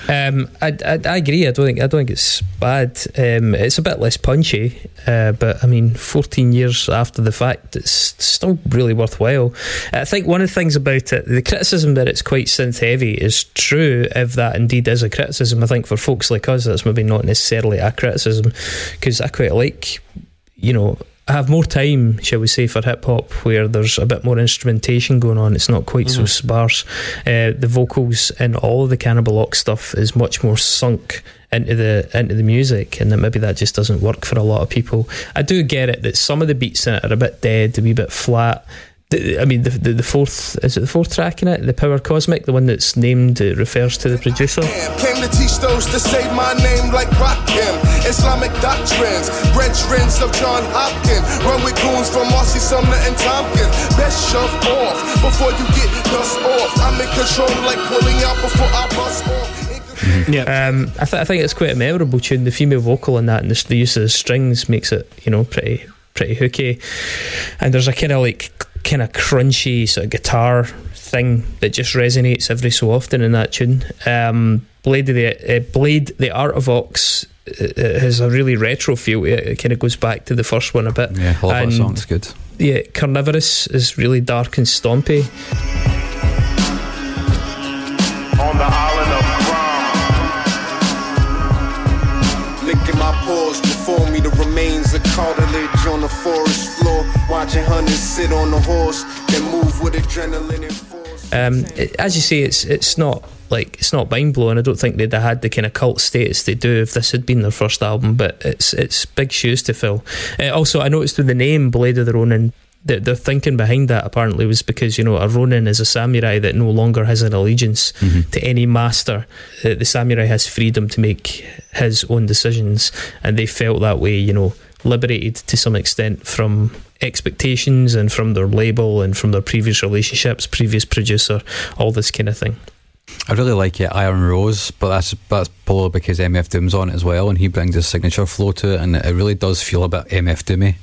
Um, I, I, I agree. I don't think I don't think it's bad. Um, it's a bit less punchy, uh, but I mean, 14 years after the fact, it's still really worthwhile. I think one of the things about it, the criticism that it's quite synth heavy, is true. If that indeed is a criticism, I think for folks like us, that's maybe not necessarily a criticism, because I quite like, you know. I have more time, shall we say, for hip hop where there's a bit more instrumentation going on. It's not quite so sparse. Uh, the vocals in all of the Cannibal Ox stuff is much more sunk into the into the music, and that maybe that just doesn't work for a lot of people. I do get it that some of the beats in it are a bit dead, a wee bit flat. I mean, the, the the fourth is it the fourth track in it, the Power Cosmic, the one that's named uh, refers to the producer.
Came to teach those to say my name like Rakim. Islamic doctrines, brethrens of John Hopkins. Run with goons from Marcy Sumner and Tompkins. Best shove off before you get dust off. I'm in control like pulling out before I bust off.
yeah.
Um, I, th- I think it's quite a memorable tune. The female vocal in that and the, the use of the strings makes it, you know, pretty pretty hooky. And there's a kind of like kind of crunchy sort of guitar thing that just resonates every so often in that tune. Um, Blade of the uh, Blade, the Art of Ox. Uh, has a really retro feel it. It kind of goes back to the first one a bit.
Yeah, all of that
And,
song's good.
Yeah, Carnivorous is really dark and stompy.
On the island of Guam.
Licking my paws before me, the remains of cartilage on the forest floor. Watching hunters sit on the horse, then move with adrenaline and force.
Um, it- as you say, it's it's not like it's not mind blowing. I don't think they'd have had the kind of cult status they do if this had been their first album. But it's it's big shoes to fill. Uh, also, I noticed with the name Blade of the Ronin. The, the thinking behind that apparently was because you know a Ronin is a samurai that no longer has an allegiance to any master. Uh, the samurai has freedom to make his own decisions, and they felt that way. You know, liberated to some extent from expectations and from their label and from their previous relationships, previous producer, all this kind of thing.
I really like it, Iron Rose, but that's that's probably because MF Doom's on it as well, and he brings his signature flow to it, and it really does feel a bit MF Doomy,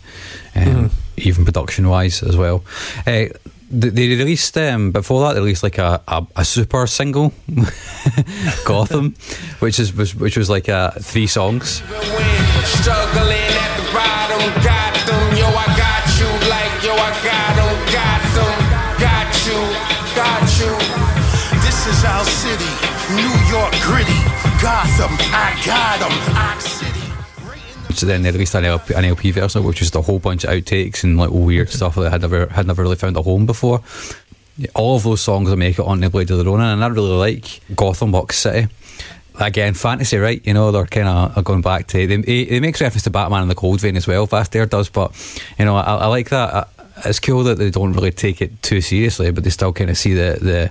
um, even production wise as well. Uh, they they released um, before that. They released like a, a, a super single, (laughs) Gotham, (laughs) which is was, which was like uh, three songs.
Gotham, I got 'em. Ox
So then they released an LP, an LP version, which was just a whole bunch of outtakes and like weird stuff that had never had never really found a home before. All of those songs will make it on the Blade of the Ronin, and I really like Gotham Box City. Again, fantasy, right? You know, they're kind of going back to. They, it makes reference to Batman and the Cold Vein as well, Vast Aire does, but you know, I, I like that. It's cool that they don't really take it too seriously, but they still kind of see the the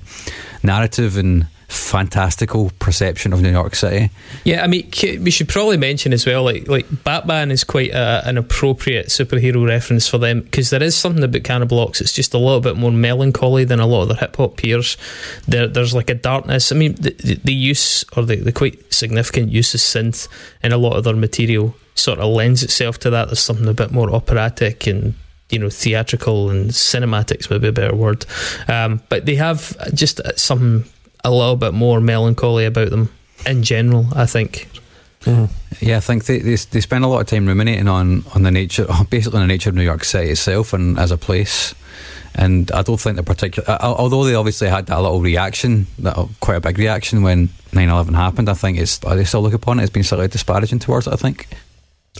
narrative and fantastical perception of New York City.
Yeah, I mean, we should probably mention as well, like like Batman is quite a, an appropriate superhero reference for them because there is something about Cannibal. It's just a little bit more melancholy than a lot of their hip hop peers. There, there's like a darkness. I mean, the, the, the use or the, the quite significant use of synth in a lot of their material sort of lends itself to that. There's something a bit more operatic and you know theatrical and cinematics maybe a better word um, but they have just something a little bit more melancholy about them in general i think mm-hmm.
Yeah, I think they, they they spend a lot of time ruminating on on the nature, (laughs) basically on the nature of New York City itself and as a place. And I don't think the particular, although they obviously had that little reaction, that uh, quite a big reaction when 9-11 happened. I think it's they still look upon it as being slightly disparaging towards it. I think.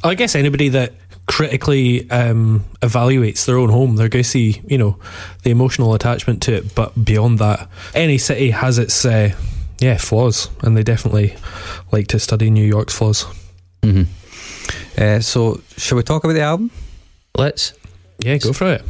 I guess anybody that critically um, evaluates their own home, they're going to see, you know, the emotional attachment to it. But beyond that, any city has its, uh, yeah, flaws, and they definitely like to study New York's flaws.
hmm Uh, so, shall we talk about the album?
let's
Yeah, go for it.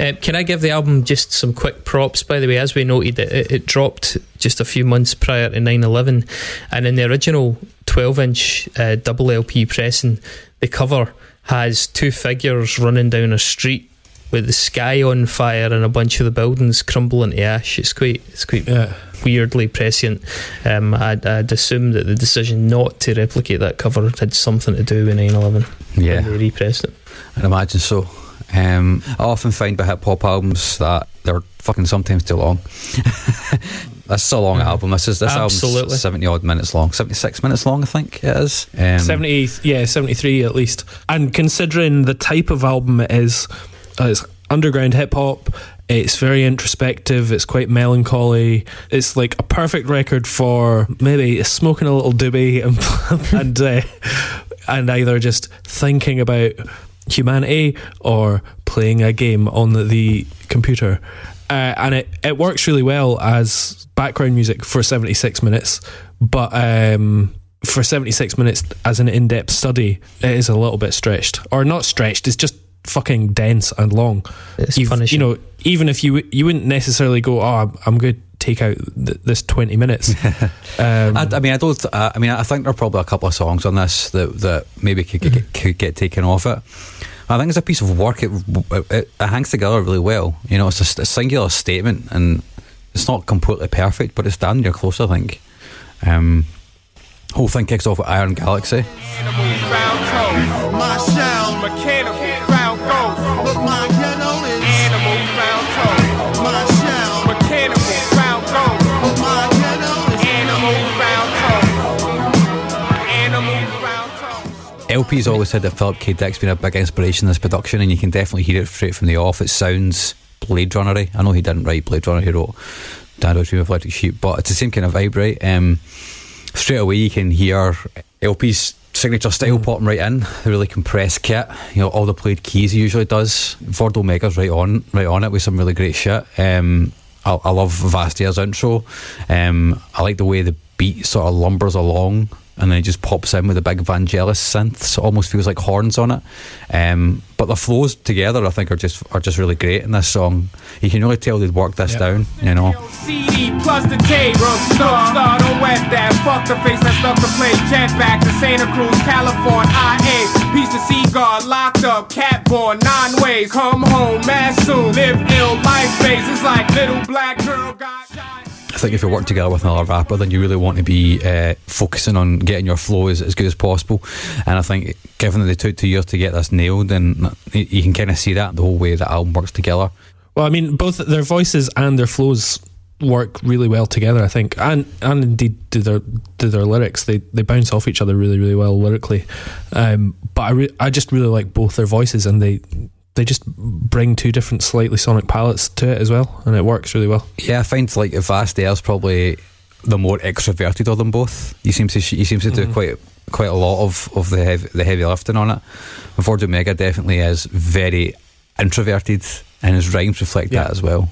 Uh, can I give the album just some quick props? By the way, as we noted, it, it, it dropped just a few months prior to 9 11. And in the original 12 inch uh, double LP pressing, the cover has two figures running down a street with the sky on fire and a bunch of the buildings crumbling to ash. It's quite, it's quite
Yeah.
weirdly prescient. Um, I'd, I'd assume that the decision not to replicate that cover had something to do with 9 11
Yeah.
when they repressed it.
I'd imagine so. Um, I often find by hip hop albums that they're fucking sometimes too long. (laughs) This is a long album. This is this
Absolutely.
album's seventy odd minutes long, seventy six minutes long, I think it is. Um,
70 yeah 73 at least and considering the type of album it is uh, it's underground hip hop it's very introspective it's quite melancholy it's like a perfect record for maybe smoking a little doobie and (laughs) and, uh, and either just thinking about humanity or playing a game on the, the computer uh, and it, it works really well as background music for 76 minutes but um for 76 minutes as an in-depth study it is a little bit stretched or not stretched it's just fucking dense and long
It's
You've-
punishing.
you know even if you you wouldn't necessarily go oh i'm, I'm going to take out th- this 20 minutes (laughs) um,
I, I mean, I don't. Uh, I mean, I think there are probably a couple of songs on this that that maybe could
Mm-hmm.
could get taken off it. I think it's a piece of work. It, it, it hangs together really well. You know, it's a singular statement, and it's not completely perfect, but it's damn near close. I think. Um, whole thing kicks off with Iron Galaxy. El-P's always said that Philip K. Dick's been a big inspiration in this production, and you can definitely hear it straight from the off. It sounds Blade Runner-y. I know he didn't write Blade Runner; he wrote Do Androids Dream of Electric Sheep, but it's the same kind of vibe, right? Um, straight away, you can hear El-P's signature style popping right in. The really compressed kit, you know, all the played keys he usually does. Vordul Mega's right on, right on it with some really great shit. Um, I, I love Vast Aire's intro. Um, I like the way the beat sort of lumbers along and then it just pops in with a big Vangelis synth, so it almost feels like horns on it. Um, but the flows together, I think, are just are just really great in this song. You can really tell they'd worked this
Yeah.
down, you know.
CD plus the tape. Star, star, don't wet that. Fuck the face that stuck the plate. Jet back to Santa Cruz, California. IA. Piece of cigar, locked up, cat born, nine ways. Come home, mad soon. Live ill, life phase. It's like little black girl got shot.
I think if you're working together with another rapper, then you really want to be uh, focusing on getting your flow as, as good as possible. And I think, given that they took two years to get this nailed, then you can kind of see that the whole way the album works together.
Well, I mean, both their voices and their flows work really well together. I think, and and indeed do their do their lyrics. They they bounce off each other really really well lyrically. Um, but I re- I just really like both their voices, and they they just bring two different slightly sonic palettes to it as well, and it works really well.
Yeah, I find like Vast Aire's probably the more extroverted of them both. He seems to he seems to do mm-hmm. quite quite a lot of, of the heavy, the heavy lifting on it. And Vordul Mega definitely is very introverted, and his rhymes reflect
Yeah.
that as well.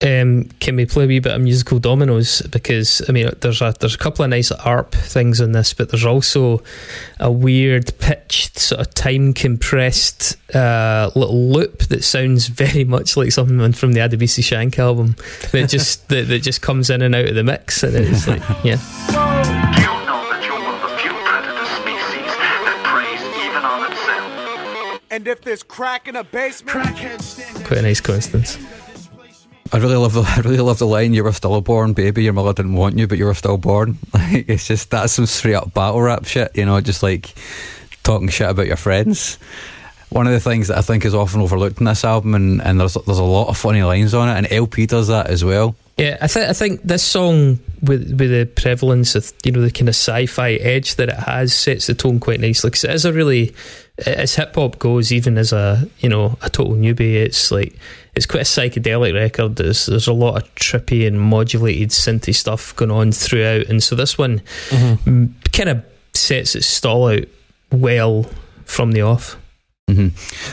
Um, can we play a wee bit of musical dominoes? Because I mean, there's a there's a couple of nice ARP things on this, but there's also a weird pitched sort of time compressed uh, little loop that sounds very much like something from the Adebisi Shank album that just (laughs) that, that just comes in and out of the mix, and it's like (laughs) yeah,
Do you know that you're one of the few predator species that preys even on itself?
And if there's crack in a basement,
crackhead standing.
quite a nice coincidence.
I really love the (laughs) I really love the line "You were still born, baby. Your mother didn't want you, but you were stillborn." (laughs) Like it's just that's some straight up battle rap shit, you know, just like talking shit about your friends. One of the things that I think is often overlooked in this album, and, and there's there's a lot of funny lines on it, and El-P does that as well.
Yeah, I think I think this song with with the prevalence of you know the kind of sci-fi edge that it has sets the tone quite nicely because it is a really as hip hop goes, even as a you know a total newbie, it's like it's quite a psychedelic record. There's there's a lot of trippy and modulated synthy stuff going on throughout, and so this one kind of sets its stall out well from the off.
hmm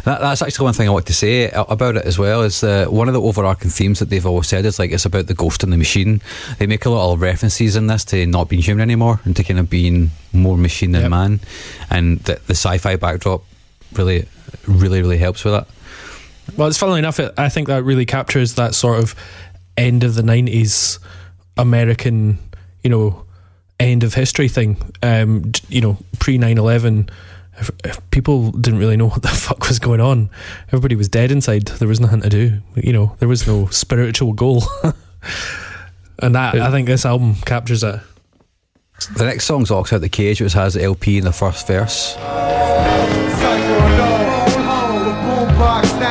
That, that's actually one thing I want to say about it as well. Is one of the overarching themes that they've always said is like it's about the ghost in the machine. They make a lot of references in this to not being human anymore and to kind of being more machine than
Yep.
man, and the, the sci-fi backdrop really, really, really helps with that.
Well, it's funnily enough, it, I think that really captures that sort of end of the 90s American, you know, end of history thing. Um, you know, pre 9 11, people didn't really know (laughs) what the fuck was going on. Everybody was dead inside. There was nothing to do. You know, there was no spiritual goal. (laughs) and that, I think this album captures it.
The next song's Ox Out the Cage, which has El-P in the first verse.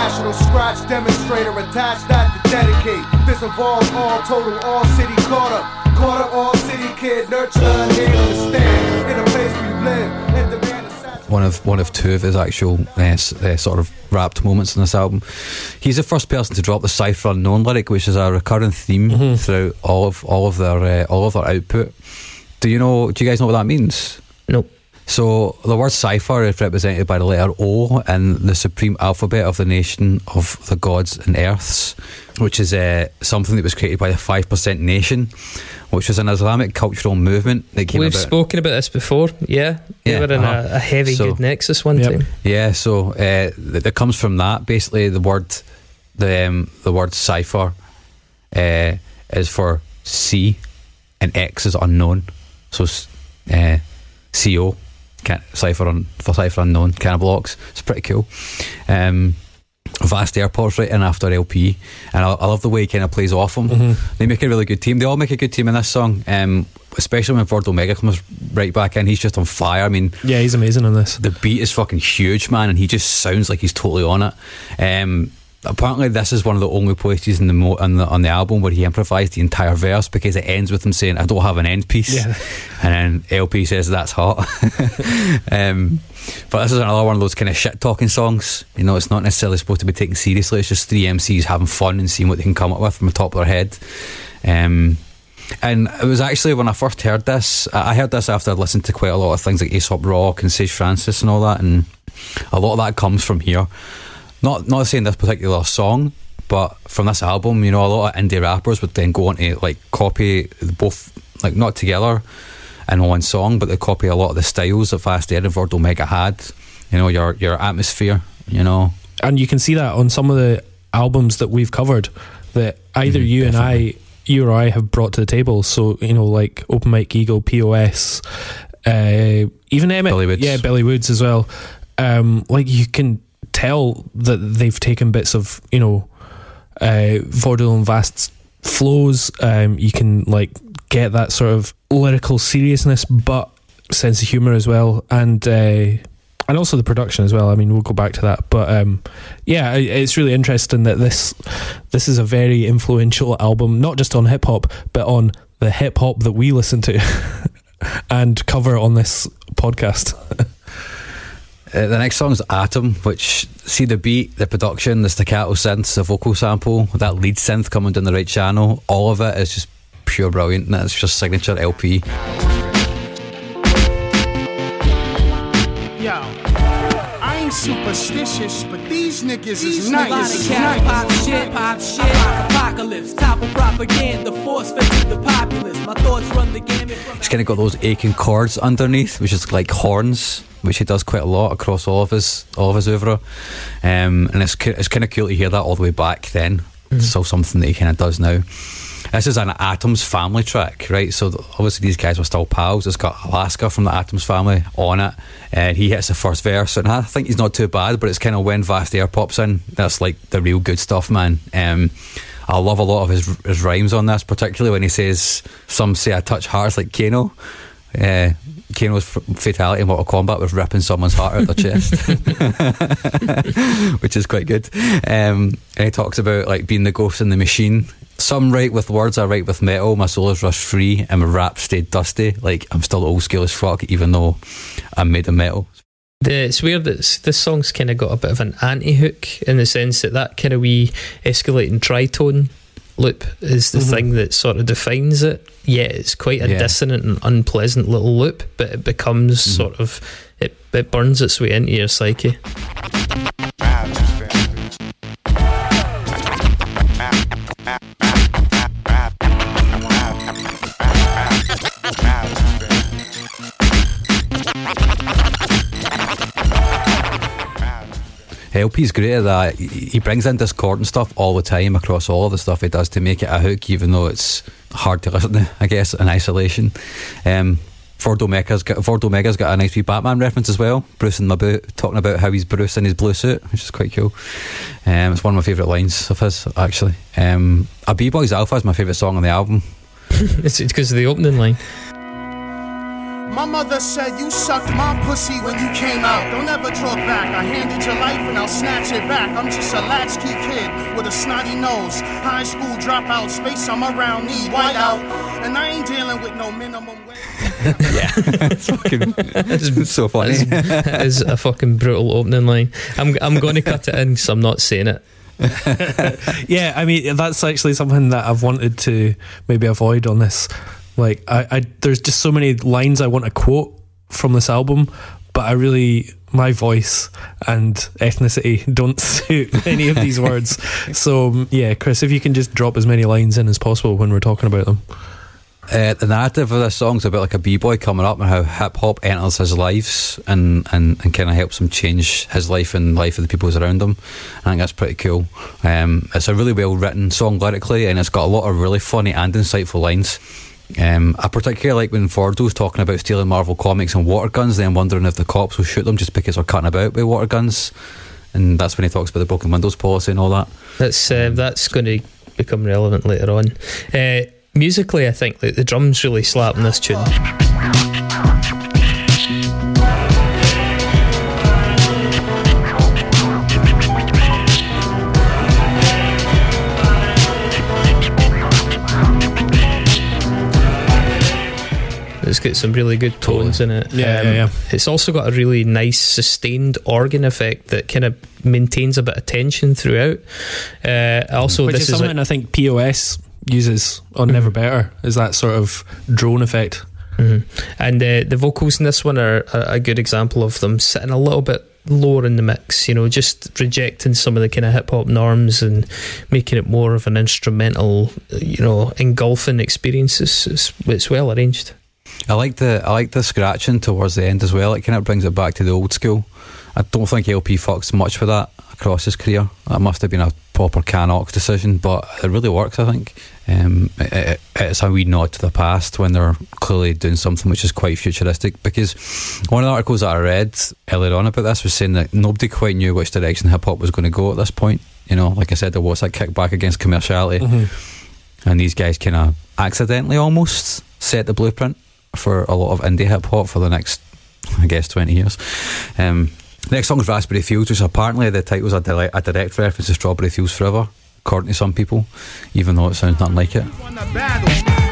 Boombox National Scratch Demonstrator attached that to dedicate. This involves all total, all city caught up. Caught up, all city kid, nurture and here to stand. In a place we live, and demand
one of one of two of his actual uh, uh, sort of rapped moments in this album. He's the first person to drop the cipher unknown lyric, which is a recurring theme throughout all of all of their uh, all of their output. Do you know? Do you guys know what that means?
Nope.
So the word cipher is represented by the letter O in the supreme alphabet of the nation of the gods and earths, which is uh, something that was created by the five percent nation, which was an Islamic cultural movement that came
We've
about.
spoken about this before. Yeah, we
Yeah,
were in
uh-huh.
a, a heavy
So-
good nexus one
Yep.
time.
Yeah, so uh, th- that comes from that. Basically, the word the um, the word cipher uh, is for C, and X is unknown. So uh, CO, can cipher un, for cipher unknown kind of blocks. It's pretty cool. Um, Vast Airport's right in after El-P, and I, I love the way he kind of plays off them. They make a really good team. They all make a good team in this song, um, especially when Vordul Mega comes right back in. He's just on fire. I mean,
Yeah, he's amazing on this.
the beat is fucking huge, man, and he just sounds like he's totally on it. Um, apparently, this is one of the only places in the, mo- on the on the album where he improvised the entire verse because it ends with him saying, "I don't have an end piece,"
Yeah. (laughs)
and then El-P says, "That's hot." (laughs) um, but this is another one of those kind of shit talking songs. You know, it's not necessarily supposed to be taken seriously. It's just three MCs having fun and seeing what they can come up with from the top of their head. Um, and it was actually when I first heard this, I I heard this after I'd listened to quite a lot of things like Aesop Rock and Sage Francis and all that, and a lot of that comes from here. Not not saying this particular song, but from this album, you know, a lot of indie rappers would then go on to like copy both, like not together in one song, but they copy a lot of the styles that Fast Ed and Omega had. You know, your your atmosphere. You know,
and you can see that on some of the albums that we've covered that either
Mhm,
you and I you or I have brought to the table so you know like Open Mike Eagle POS uh, even Emmett
Billy Woods.
yeah Billy Woods as well um, like you can tell that they've taken bits of you know uh, and Vast's flows um, you can like get that sort of lyrical seriousness but sense of humor as well and uh, and also the production as well. I mean, we'll go back to that, but um, yeah, it's really interesting that this this is a very influential album, not just on hip hop, but on the hip hop that we listen to (laughs) and cover on this podcast. (laughs)
Uh, the next song's Atom, which see the beat, the production, the staccato synths, the vocal sample, that lead synth coming down the right channel, all of it is just pure brilliant. And that's just signature El-P.
Yo, I ain't superstitious, but these niggas is
These
nice.
niggas cat pop shit, pop shit. Apocalypse, top of propaganda, force fed to the populace. My thoughts run the gamut from
He's kind of got those aching chords underneath, which is like horns, which he does quite a lot across all of his all of his oeuvre. Um, and it's it's kind of cool to hear that all the way back then. It's still something that he kind of does now. This is an Atoms family track, right? So obviously these guys were still pals. It's got Alaska from the Atoms family on it, and he hits the first verse, and I think he's not too bad. But it's kind of when Vast Aire pops in, that's like the real good stuff, man. Um, I love a lot of his, his rhymes on this, particularly when he says, "Some say I touch hearts like Kano." Uh, Kano's f- fatality in Mortal Kombat was ripping someone's heart out of their chest, (laughs) which is quite good. Um, and he talks about like being the ghost in the machine. Some write with words, I write with metal. My soul is rushed free, and my rap stayed dusty. Like I'm still old school as fuck, even though I'm made of metal.
The, it's weird that this song's kind of got a bit of an anti hook in the sense that that kind of wee escalating tritone loop is the mm-hmm. thing that sort of defines it. Yeah, it's quite a
Yeah.
dissonant and unpleasant little loop, but it becomes mm-hmm. sort of it, it burns its way into your psyche.
El-P's great at that. He he brings in discord and stuff all the time across all of the stuff he does to make it a hook, even though it's hard to listen to, (laughs) I guess, in isolation. Um, Vordul Mega's got Vordul Mega's got a nice wee Batman reference as well. Bruce in my boot talking about how he's Bruce in his blue suit, which is quite cool. Um, it's one of my favourite lines of his actually. Um, a B Boys Alpha is my favourite song on the album. (laughs)
it's because of the opening line.
My mother said you sucked my pussy when you came out. Don't ever talk back. I handed your life and I'll snatch it back. I'm just a latchkey kid with a snotty nose. High school dropout, space I'm around, need white out. And I ain't dealing with no minimum wage. (laughs)
yeah, it's fucking it's so funny.
That is a fucking brutal opening line. I'm I'm going to cut it in because I'm not saying it. (laughs)
yeah, I mean that's actually something that I've wanted to maybe avoid on this. Like, I, I there's just so many lines I want to quote from this album, but I really my voice and ethnicity (laughs) don't suit any of these words. (laughs) So um, yeah, Chris, if you can just drop as many lines in as possible when we're talking about them.
Uh, the narrative of this song's about like a b-boy coming up and how hip-hop enters his lives and, and, and kind of helps him change his life and life of the people around him I think that's pretty cool um, it's a really well written song lyrically and it's got a lot of really funny and insightful lines um, I particularly like when Fordo's talking about stealing Marvel comics and water guns then wondering if the cops will shoot them just because they're cutting about with water guns and that's when he talks about the broken windows policy and all that
That's uh, that's going to become relevant later on. Uh, musically, I think that the drums really slap in this tune. It's got some really good tones in it. Um,
Yeah, yeah, yeah.
It's also got a really nice sustained organ effect that kind of maintains a bit of tension throughout. Uh, also,
Which
this
is
is
something
like,
I think POS uses on Never Better is that sort of drone effect.
Mhm. And uh, the vocals in this one are a, a good example of them sitting a little bit lower in the mix, you know, just rejecting some of the kind of hip hop norms and making it more of an instrumental, you know, engulfing experience. It's, it's well arranged.
I like the I like the scratching towards the end as well. It kind of brings it back to the old school. I don't think El-P fucks much with that across his career. That must have been a proper Can Ox decision, but it really works. I think um, it, it- it's a wee nod to the past when they're clearly doing something which is quite futuristic. Because one of the articles that I read earlier on about this was saying that nobody quite knew which direction hip hop was going to go at this point. You know, like I said, there was that kickback against commerciality and these guys kind of accidentally almost set the blueprint for a lot of indie hip hop for the next, I guess, twenty years. Um, next song is Raspberry Fields, which apparently the title's a, dile- a direct reference to Strawberry Fields Forever, according to some people, even though it sounds nothing like it.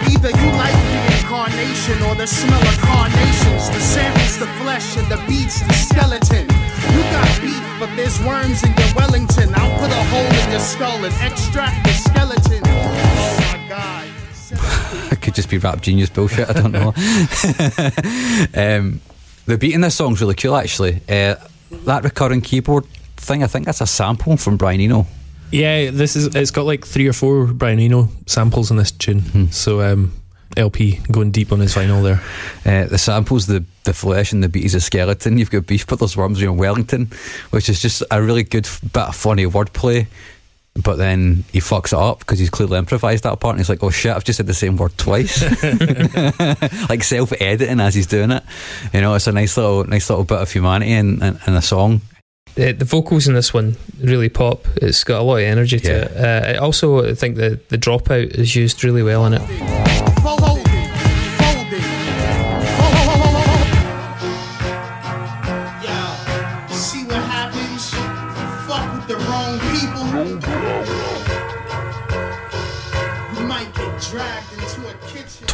Either you like the incarnation or the smell of carnations. The samples, the flesh, and the beats, the skeleton. You got beef, but there's worms in your Wellington. I'll put a hole in your skull and extract the skeleton. Oh my god. (laughs)
It could just be rap genius bullshit. I don't know. (laughs) um, the beat in this song's really cool, actually. Uh, that recurring keyboard thing, I think that's a sample from Brian Eno.
Yeah, this is it's got like three or four Brian Eno samples in this tune. So um, El-P going deep on his vinyl there.
Uh, the samples, the the flesh, and the beat is a skeleton. You've got beef, but there's worms in Wellington, which is just a really good bit of funny wordplay. But then he fucks it up because he's clearly improvised that part, and he's like, "Oh shit, I've just said the same word twice." (laughs) (laughs) like self editing as he's doing it. You know, it's a nice little nice little bit of humanity in in, in a song.
Uh, the vocals in this one really pop. It's got a lot of energy to
Yeah.
it. Uh, I also think the the dropout is used really well in it.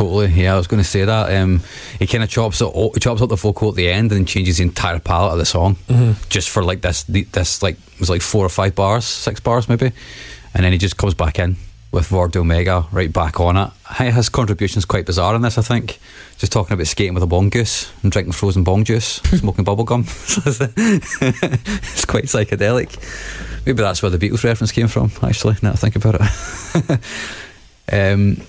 Totally, yeah. I was going to say that. Um, he kind of chops it, o- chops up the vocal at the end, and then changes the entire palette of the song, just for like this, this like it was like four or five bars, six bars maybe, and then he just comes back in with Vordul Mega right back on it. His contribution's quite bizarre in this. I think just talking about skating with a bong goose and drinking frozen bong juice, (laughs) smoking bubble gum. (laughs) it's quite psychedelic. Maybe that's where the Beatles reference came from. Actually, now I think about it. (laughs) um,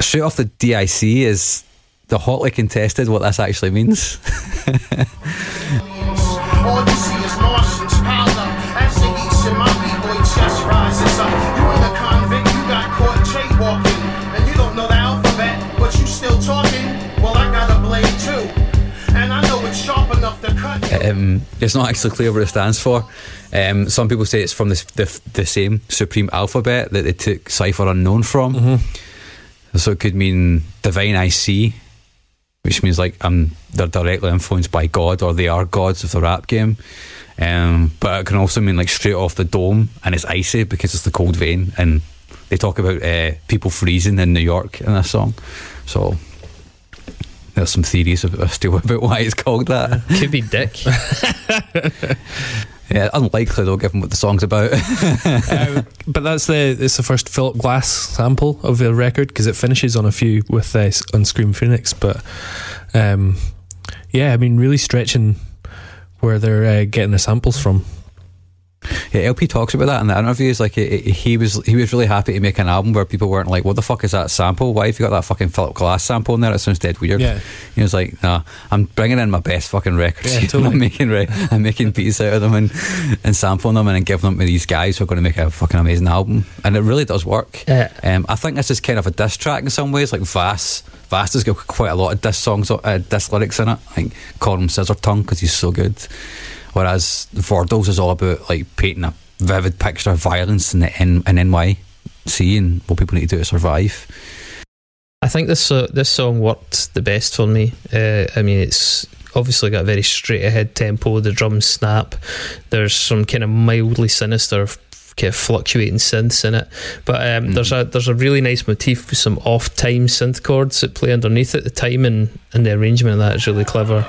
straight off the DIC is the hotly contested what this actually means. (laughs) Um, it's not actually clear what it stands for. Um, some people say it's from the, the, the, same supreme alphabet that they took Cipher Unknown from. Mm-hmm. So it could mean divine I see, which means like um, they're directly influenced by God or they are gods of the rap game. Um, but it can also mean like straight off the dome and it's icy because it's the cold vein. And they talk about uh, people freezing in New York in this song. So there's some theories about, (laughs) still about why it's called that.
Could be Dick. (laughs) (laughs)
Yeah, unlikely though, given what the song's about. (laughs)
Um, but that's the it's the first Philip Glass sample of the record because it finishes on a few with uh, on Scream Phoenix. But um, yeah, I mean, really stretching where they're uh, getting the samples from.
Yeah, El-P talks about that in the interviews. Like he, he was, he was really happy to make an album where people weren't like, "What the fuck is that sample? Why have you got that fucking Philip Glass sample in there? It sounds dead weird."
Yeah.
he was like, "Nah, I'm bringing in my best fucking records.
Yeah, totally.
I'm making, re- I'm making beats out of them and and sampling them and then giving them to these guys who are going to make a fucking amazing album." And it really does work.
Yeah.
Um, I think this is kind of a diss track in some ways. Like Vass, Vass has got quite a lot of diss songs, uh, diss lyrics in it. I Like call him Scissor Tongue because he's so good. Whereas Vordul's is all about like painting a vivid picture of violence in the N- in NYC and what people need to do to survive.
I think this uh, this song worked the best for me. Uh, I mean, it's obviously got a very straight ahead tempo. The drums snap. There's some kind of mildly sinister, kind of fluctuating synths in it. But um, there's a there's a really nice motif with some off time synth chords that play underneath it. The timing and the arrangement of that is really clever.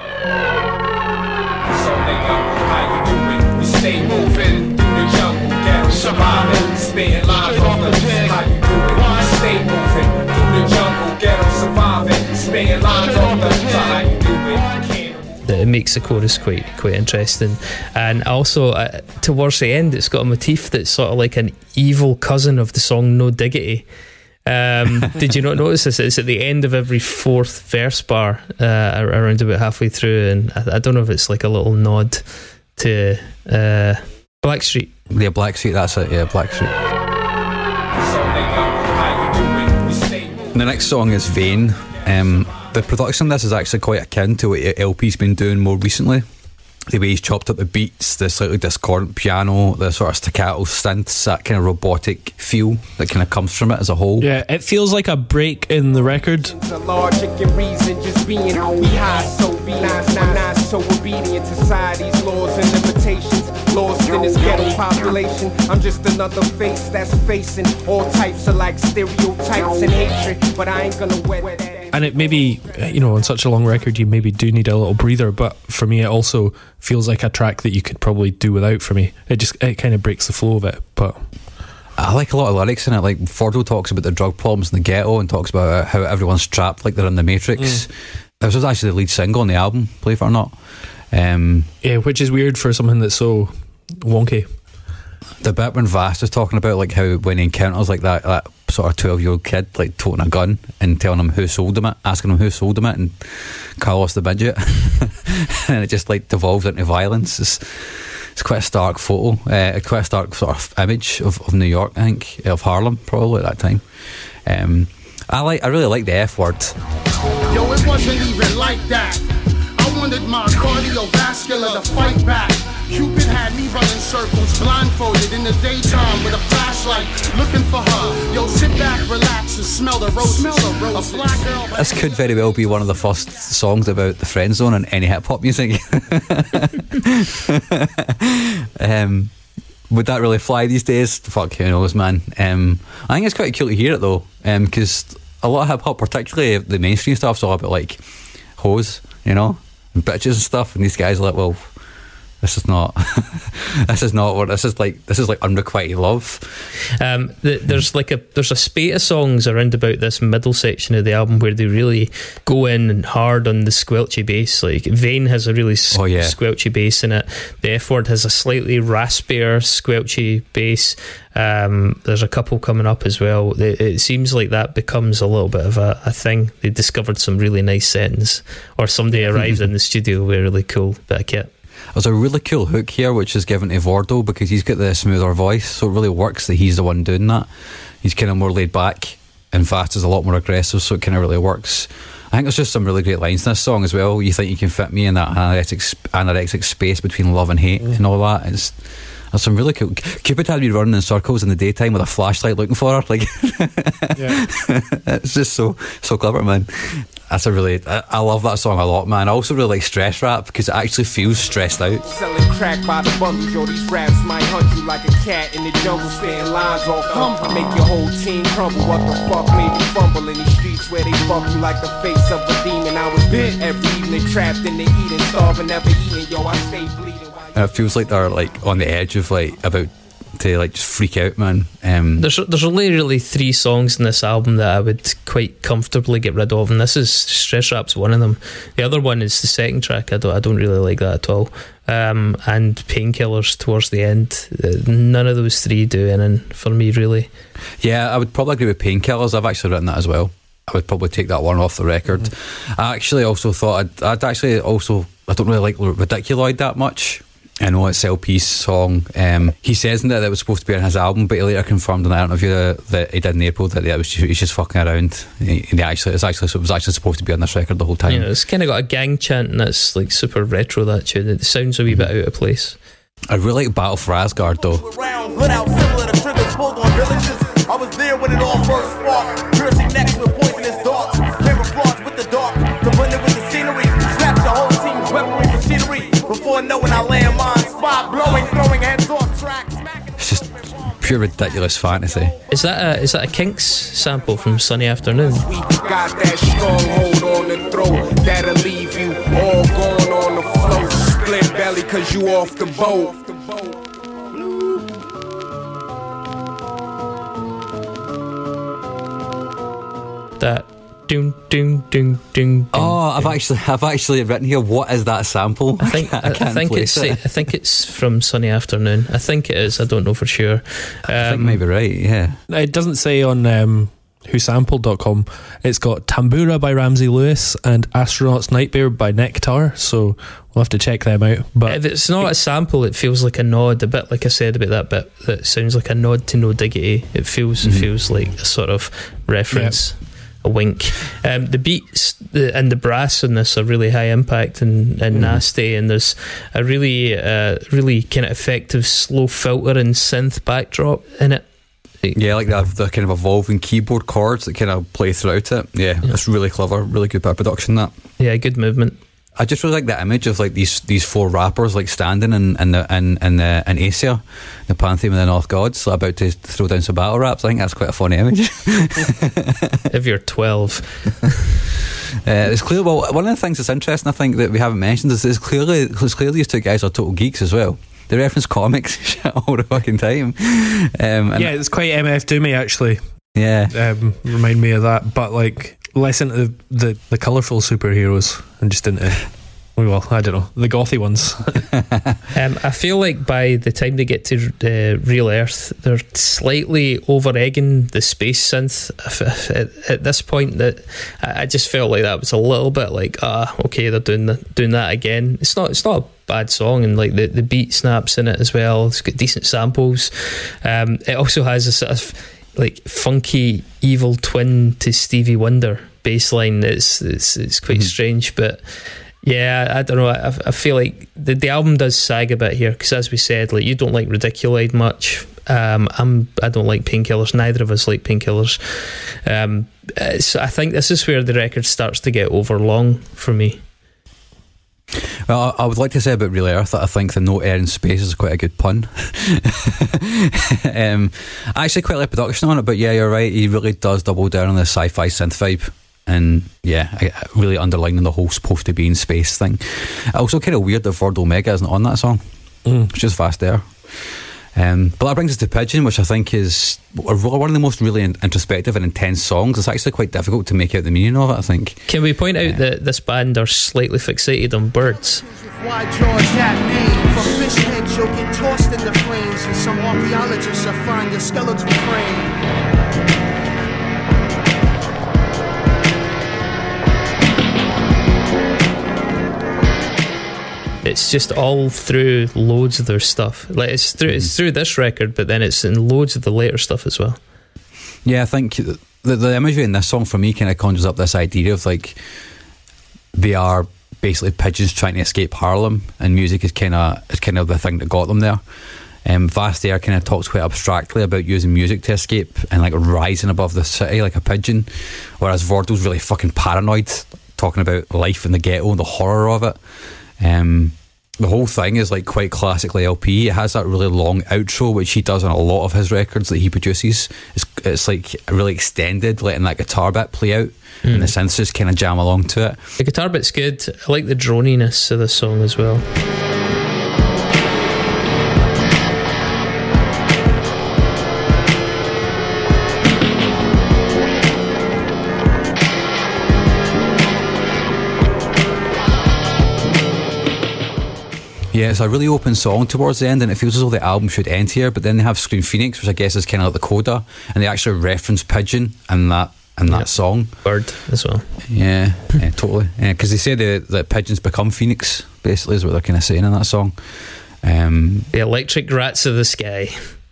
Makes the chorus quite quite interesting. And also uh, towards the end, it's got a motif that's sort of like an evil cousin of the song "No Diggity." Um, (laughs) did you not notice this? It's at the end of every fourth verse bar, uh, around about halfway through, and I, I don't know if it's like a little nod to uh, Blackstreet.
Yeah, Blackstreet. That's it. Yeah, Blackstreet.
So nigga, how you doing? We stay moving.
The next song is Vain. Um, the production on this is actually quite akin to what El-P's been doing more recently. The way he's chopped up the beats, the slightly discordant piano, the sort of staccato synths, that kind of robotic feel that kind of comes from it as a whole.
Yeah, it feels like a break in the record.
The logic and reason just being we high so be not, not, not so obedient society's laws and limitations lost in this ghetto population I'm just another face that's facing all types of like stereotypes and hatred but I ain't gonna wet that
And it maybe, uh, you know, on such a long record, you maybe do need a little breather. But for me, it also feels like a track that you could probably do without. For me, it just it kind of breaks the flow of it. But
I like a lot of lyrics in it. Like Fordo talks about the drug problems in the ghetto and talks about how everyone's trapped like they're in the Matrix. This was actually the lead single on the album, believe it or not. Um,
yeah, which is weird for something that's so wonky.
the bit when Vast was talking about like how when he encounters like that, that sort of twelve year old kid like toting a gun and telling him who sold him it, asking him who sold him it, and Carlos the midget, (laughs) and it just like devolved into violence. It's, it's quite a stark photo, uh, quite a stark sort of image of, of New York, I think, of Harlem probably at that time. Um, I like, I really like the F word.
Yo, it wasn't even like that. I wanted my cardiovascular to fight back. Cupid had me running circles, blindfolded in the daytime with a flashlight, looking for her. Yo, sit back, relax, and smell the roses. Smell the roses. A black girl.
This could very well be one of the first songs about the friend zone in any hip hop music. (laughs) um, would that really fly these days? Fuck, who knows, man. Um, I think it's quite cool to hear it though, because a lot of hip hop, particularly the mainstream stuff, is all about like hoes, you know, and bitches and stuff. And these guys are like, well, this is not, (laughs) this is not what this is like. This is like unrequited love.
Um, the, there's like a there's a spate of songs around about this middle section of the album where they really go in and hard on the squelchy bass. Like Vain has a really
Oh, yeah.
squelchy bass in it. The F word has a slightly raspier squelchy bass. Um, there's a couple coming up as well. It, it seems like that becomes a little bit of a, a thing. They discovered some really nice settings, or somebody arrived in the studio with a really cool bit of kit.
There's a really cool hook here, which is given to Vordo because he's got the smoother voice, so it really works that he's the one doing that. He's kind of more laid back, and Fast is a lot more aggressive, so it kind of really works. I think there's just some really great lines in this song as well. You think you can fit me in that anorexic, anorexic space between love and hate and all that. It's there's some really cool. Cupid had me running in circles in the daytime with a flashlight looking for her. Like, (laughs) it's just so so clever, man. That's a really. I, I love that song a lot, man. I also really like stress rap because it actually feels stressed out.
Selling crack by the bundles, yo, these raps might hunt you like a cat in the jungle, spitting lines off come Make your whole team crumble. What the fuck made me fumble in these streets where they fuck you like the face of a demon? I was bit every evening, trapped in the eating, starving, never eating, yo, I stay bleeding.
And it feels like they're like on the edge of like about to like just freak out, man. Um,
There's there's only really three songs in this album that I would quite comfortably get rid of, and this is Stress Rap's one of them. The other one is the second track. I don't I don't really like that at all. Um, and Painkillers towards the end. Uh, None of those three do anything for me really.
Yeah, I would probably agree with Painkillers. I've actually written that as well. I would probably take that one off the record. I actually also thought I'd, I'd actually also I don't really like Ridiculoid that much. I know it's El-P's song. Um, he says in that it was supposed to be on his album, but he later confirmed in an interview that, that he did in April that it was just, he's just fucking around. He, he actually, it's actually, it was actually supposed to be on this record the whole time.
You know, it's kind of got a gang chant and that's like super retro. That tune. It sounds a wee bit out of place.
I really like Battle for Asgard though.
around, hood out similar to triggers pulled on villages. I was there when it all first sparked. Piercing necks Before knowing I land mine. Spot blowing, throwing heads off track.
It's just pure ridiculous fantasy.
Is that a is that a Kinks sample from Sunny Afternoon?
We got that stronghold on the throat that'll leave you all gone on the float. Split belly cause you off the boat.
That doom doom doom doom.
Oh, I've actually, I've actually written here. What is that sample?
I think (laughs) I, I
can't
think it's
it.
I think it's from Sunny Afternoon. I think it is. I don't know for sure.
I think
Um,
maybe right. Yeah.
It doesn't say on um, whosampled.com. It's got Tambura by Ramsey Lewis and Astronaut's Nightmare by Nektar, so we'll have to check them out. But
If it's not a sample, it feels like a nod. A bit like I said about that bit that sounds like a nod to No Diggity. It feels
Mm-hmm.
it feels like a sort of reference, a wink. Um, the beats the, and the brass in this are really high impact and, and nasty. And there's a really uh, really kind of effective slow filter and synth backdrop in it.
Yeah, like the, the kind of evolving keyboard chords that kind of play throughout it. Yeah, it's really clever, really good production. That
Yeah, good movement.
I just really like the image of like these these four rappers like standing in in the in in the in Asia, the pantheon of the North gods, about to throw down some battle raps. I think that's quite a funny image. (laughs)
If you're 12, (laughs)
Uh, it's clear. Well, one of the things that's interesting, I think, that we haven't mentioned is it's clearly it's clearly these two guys are total geeks as well. They reference comics shit (laughs) all the fucking time. Um, and
yeah, it's quite MF Doomie actually.
yeah,
Um, remind me of that, but like less into the the, the colourful superheroes and just into well, I don't know the gothy ones. (laughs)
Um, I feel like by the time they get to uh, Real Earth, they're slightly over egging the space synth. At, at this point, that I I just felt like that was a little bit like, ah, okay, they're doing the, doing that again. It's not it's not a bad song, and like the, the beat snaps in it as well. It's got decent samples. Um, it also has a sort of like funky evil twin to Stevie Wonder bass line. It's it's it's quite strange, but. Yeah, I don't know. I, I feel like the, the album does sag a bit here because, as we said, like you don't like Ridiculoid much. Um, I'm I don't like painkillers. Neither of us like painkillers. Um, so I think this is where the record starts to get overlong for me.
Well, I I would like to say about Real Earth that I think the no air in space is quite a good pun. (laughs) um, I actually quite like production on it, but yeah, you're right. He really does double down on the sci-fi synth vibe, and yeah, I- I really underlining the whole supposed to be in space thing. Also, kind of weird that Vordul Mega isn't on that song. It's just fast there. Um, but that brings us to Pigeon, which I think is one of the most really introspective and intense songs. It's actually quite difficult to make out the meaning of it. I think.
Can we point out that this band are slightly fixated on birds?
Why George that name? For fish heads, you'll get tossed in the flames, and some archaeologists will find your skeletal frame.
It's just all through loads of their stuff. Like it's through it's through this record, but then it's in loads of the later stuff as well.
Yeah, I think the, the imagery in this song for me kind of conjures up this idea of like they are basically pigeons trying to escape Harlem, and music is kind of is kind of the thing that got them there. Um, Vast Air kind of talks quite abstractly about using music to escape and like rising above the city like a pigeon, whereas Vordul's really fucking paranoid, talking about life in the ghetto and the horror of it. Um, the whole thing is like quite classically El-P. It has that really long outro, which he does on a lot of his records that he produces. It's, it's like really extended, letting that guitar bit play out, and hmm. the synths just kind of jam along to it.
The guitar bit's good. I like the droniness of the song as well.
Yeah, it's a really open song towards the end, and it feels as though the album should end here. But then they have Scream Phoenix, which I guess is kind of like the coda, and they actually reference pigeon and that in that song.
Bird as well.
Yeah, yeah totally. Because they say the, that pigeons become phoenix, basically, is what they're kind of saying in that song. Um,
The electric rats of the sky.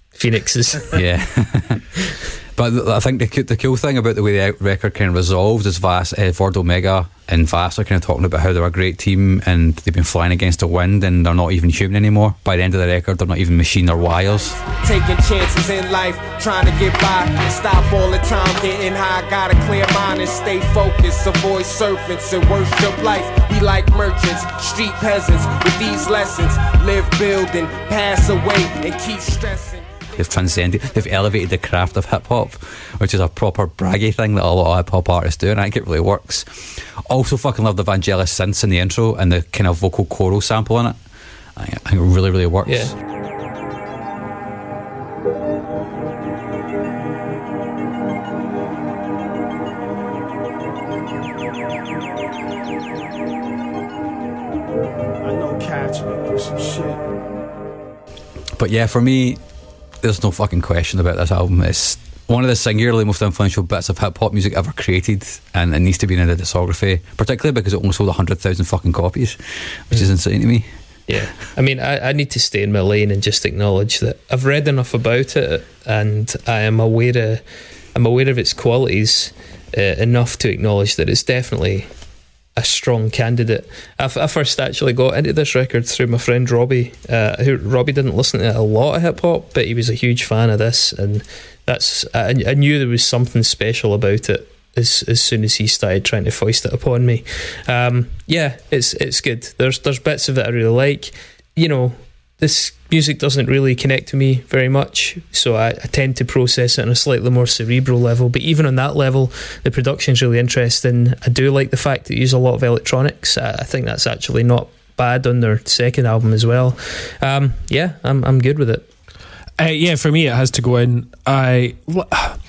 Phoenixes.
yeah. (laughs) (laughs) but I think the, the cool thing about the way the record kind of resolved is Vast, uh, Vordul Mega and Vast are kind of talking about how they're a great team and they've been flying against the wind and they're not even human anymore. By the end of the record, they're not even machine or wires.
Taking chances in life, trying to get by. Stop all the time getting high. Got a clear mind and stay focused. Avoid serpents and worship life. Be like merchants, street peasants with these lessons. Live building, pass away, and keep stressing.
They've transcended, they've elevated the craft of hip hop, which is a proper braggy thing that a lot of hip hop artists do, and I think it really works. Also, fucking love the Vangelis synths in the intro and the kind of vocal choral sample in it. I think it really, really works.
Yeah.
I know cats been through some shit.
But yeah, for me, there's no fucking question about this album. It's one of the singularly most influential bits of hip hop music ever created, and it needs to be in the discography, particularly because it only sold 100,000 fucking copies, which is insane to me.
Yeah, I mean, I, I need to stay in my lane and just acknowledge that I've read enough about it, and I am aware of, I'm aware of its qualities uh, enough to acknowledge that it's definitely a strong candidate. I, f- I first actually got into this record through my friend Robbie. Uh, who Robbie didn't listen to a lot of hip hop, but he was a huge fan of this, and that's I, I knew there was something special about it. As, as soon as he started trying to foist it upon me, um, yeah, it's it's good. There's there's bits of it I really like. You know, this music doesn't really connect to me very much, so I, I tend to process it on a slightly more cerebral level. But even on that level, the production's really interesting. I do like the fact that they use a lot of electronics. I, I think that's actually not bad on their second album as well. Um, yeah, I'm I'm good with it.
Uh, yeah, for me, it has to go in. I. (sighs)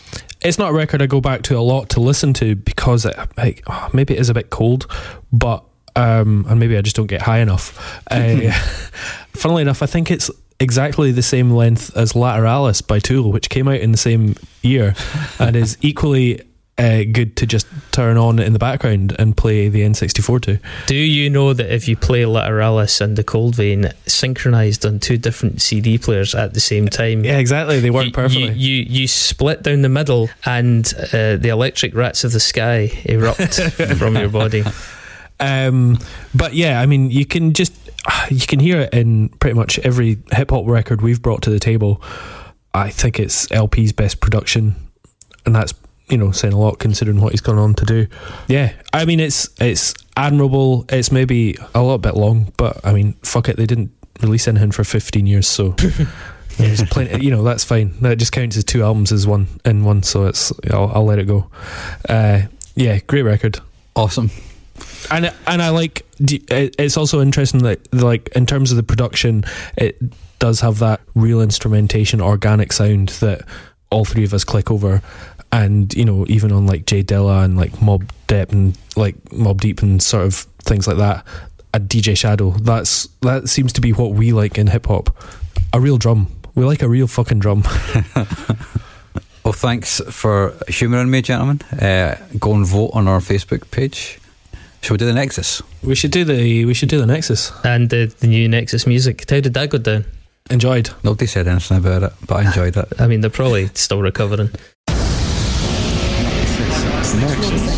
It's not a record I go back to a lot to listen to because it, like, maybe it is a bit cold, but um, and maybe I just don't get high enough. (laughs) Uh, (laughs) funnily enough, I think it's exactly the same length as Lateralus by Tool, which came out in the same year (laughs) and is equally uh, good to just turn on in the background and play the N64 to.
Do you know that if you play Lateralus and the Cold Vein synchronized on two different CD players at the same time?
Yeah, exactly. They work
you,
perfectly.
You, you you split down the middle, and uh, the electric rats of the sky erupt from your body.
Um, but yeah, I mean, you can just you can hear it in pretty much every hip hop record we've brought to the table. I think it's El-P's best production, and that's you know saying a lot considering what he's gone on to do. Yeah, I mean it's it's admirable. It's maybe a little bit long, but I mean, fuck it, they didn't release anything for fifteen years, so. (laughs) There's plenty, you know, that's fine. That just counts as two albums as one in one, so it's I'll, I'll let it go. Uh, yeah, great record
Awesome.
And and I like it's also interesting that like in terms of the production it does have that real instrumentation organic sound that all three of us click over and you know even on like J Dilla and like Mobb Deep and like Mobb Deep and sort of things like that a DJ Shadow that's that seems to be what we like in hip hop a real drum we like a real fucking drum (laughs)
Well, thanks for humouring me, gentlemen. Uh, go and vote on our Facebook page. Should we do the Nexus?
We should do the we should do the Nexus
and the, the new Nexus music. How did that go down?
Enjoyed.
Nobody said anything about it, but I enjoyed it.
I mean, they're probably still recovering.
Nexus.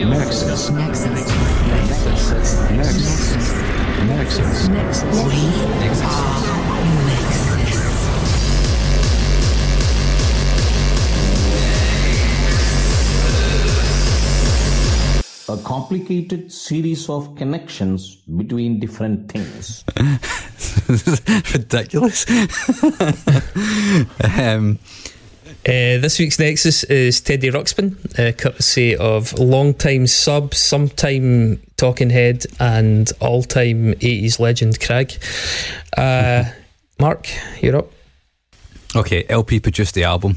Nexus. Nexus. Nexus. Nexus. Nexus. Nexus.
A complicated series of connections between different things. (laughs)
Ridiculous. (laughs) um,
Uh, this week's Nexus is Teddy Ruxpin, uh, courtesy of long-time sub, sometime talking head, and all-time 80s legend Craig. Uh, (laughs) Mark, you're up.
okay, El-P produced the album.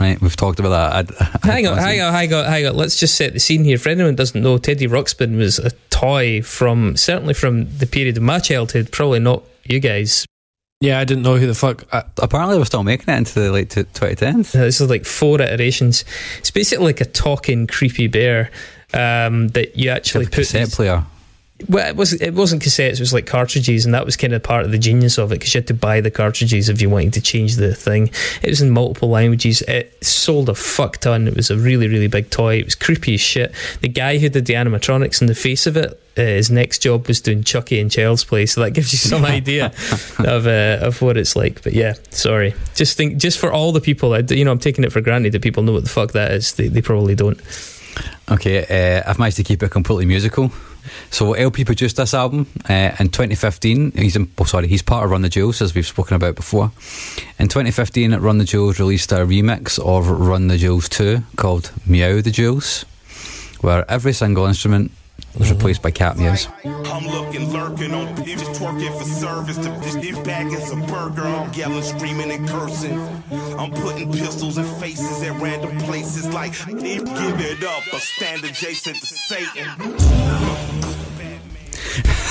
Right, we've talked about that. I, (laughs)
Hang on, hang on, hang on, hang on. Let's just set the scene here. For anyone who doesn't know, Teddy Ruxpin was a toy from certainly from the period of my childhood. Probably not you guys.
Yeah, I didn't know who the fuck. I,
Apparently, we're still making it into the late 2010s.
Uh, This is like four iterations. It's basically like a talking creepy bear um, that you actually put.
Cassette player.
Well, it was it wasn't cassettes. It was like cartridges, and that was kind of part of the genius of it because you had to buy the cartridges if you wanted to change the thing. It was in multiple languages. It sold a fuck ton. It was a really really big toy. It was creepy as shit. The guy who did the animatronics in the face of it, uh, his next job was doing Chucky and Child's Play. So that (laughs) gives you some idea (laughs) of uh, of what it's like. But yeah, sorry. Just think, just for all the people, you know, I'm taking it for granted that people know what the fuck that is. They they probably don't.
Okay, uh, I've managed to keep it completely musical. So El-P produced this album uh, in 2015. He's in, oh, sorry, he's part of Run the Jewels, as we've spoken about before. In 2015, Run the Jewels released a remix of Run the Jewels 2 called Meow the Jewels, where every single instrument was replaced by cat meows.
I'm looking, lurking on people, just twerking for service. To this this bag is a burger. I'm yelling, screaming, and cursing. I'm putting pistols in faces at random places, like give it up or stand adjacent to Satan.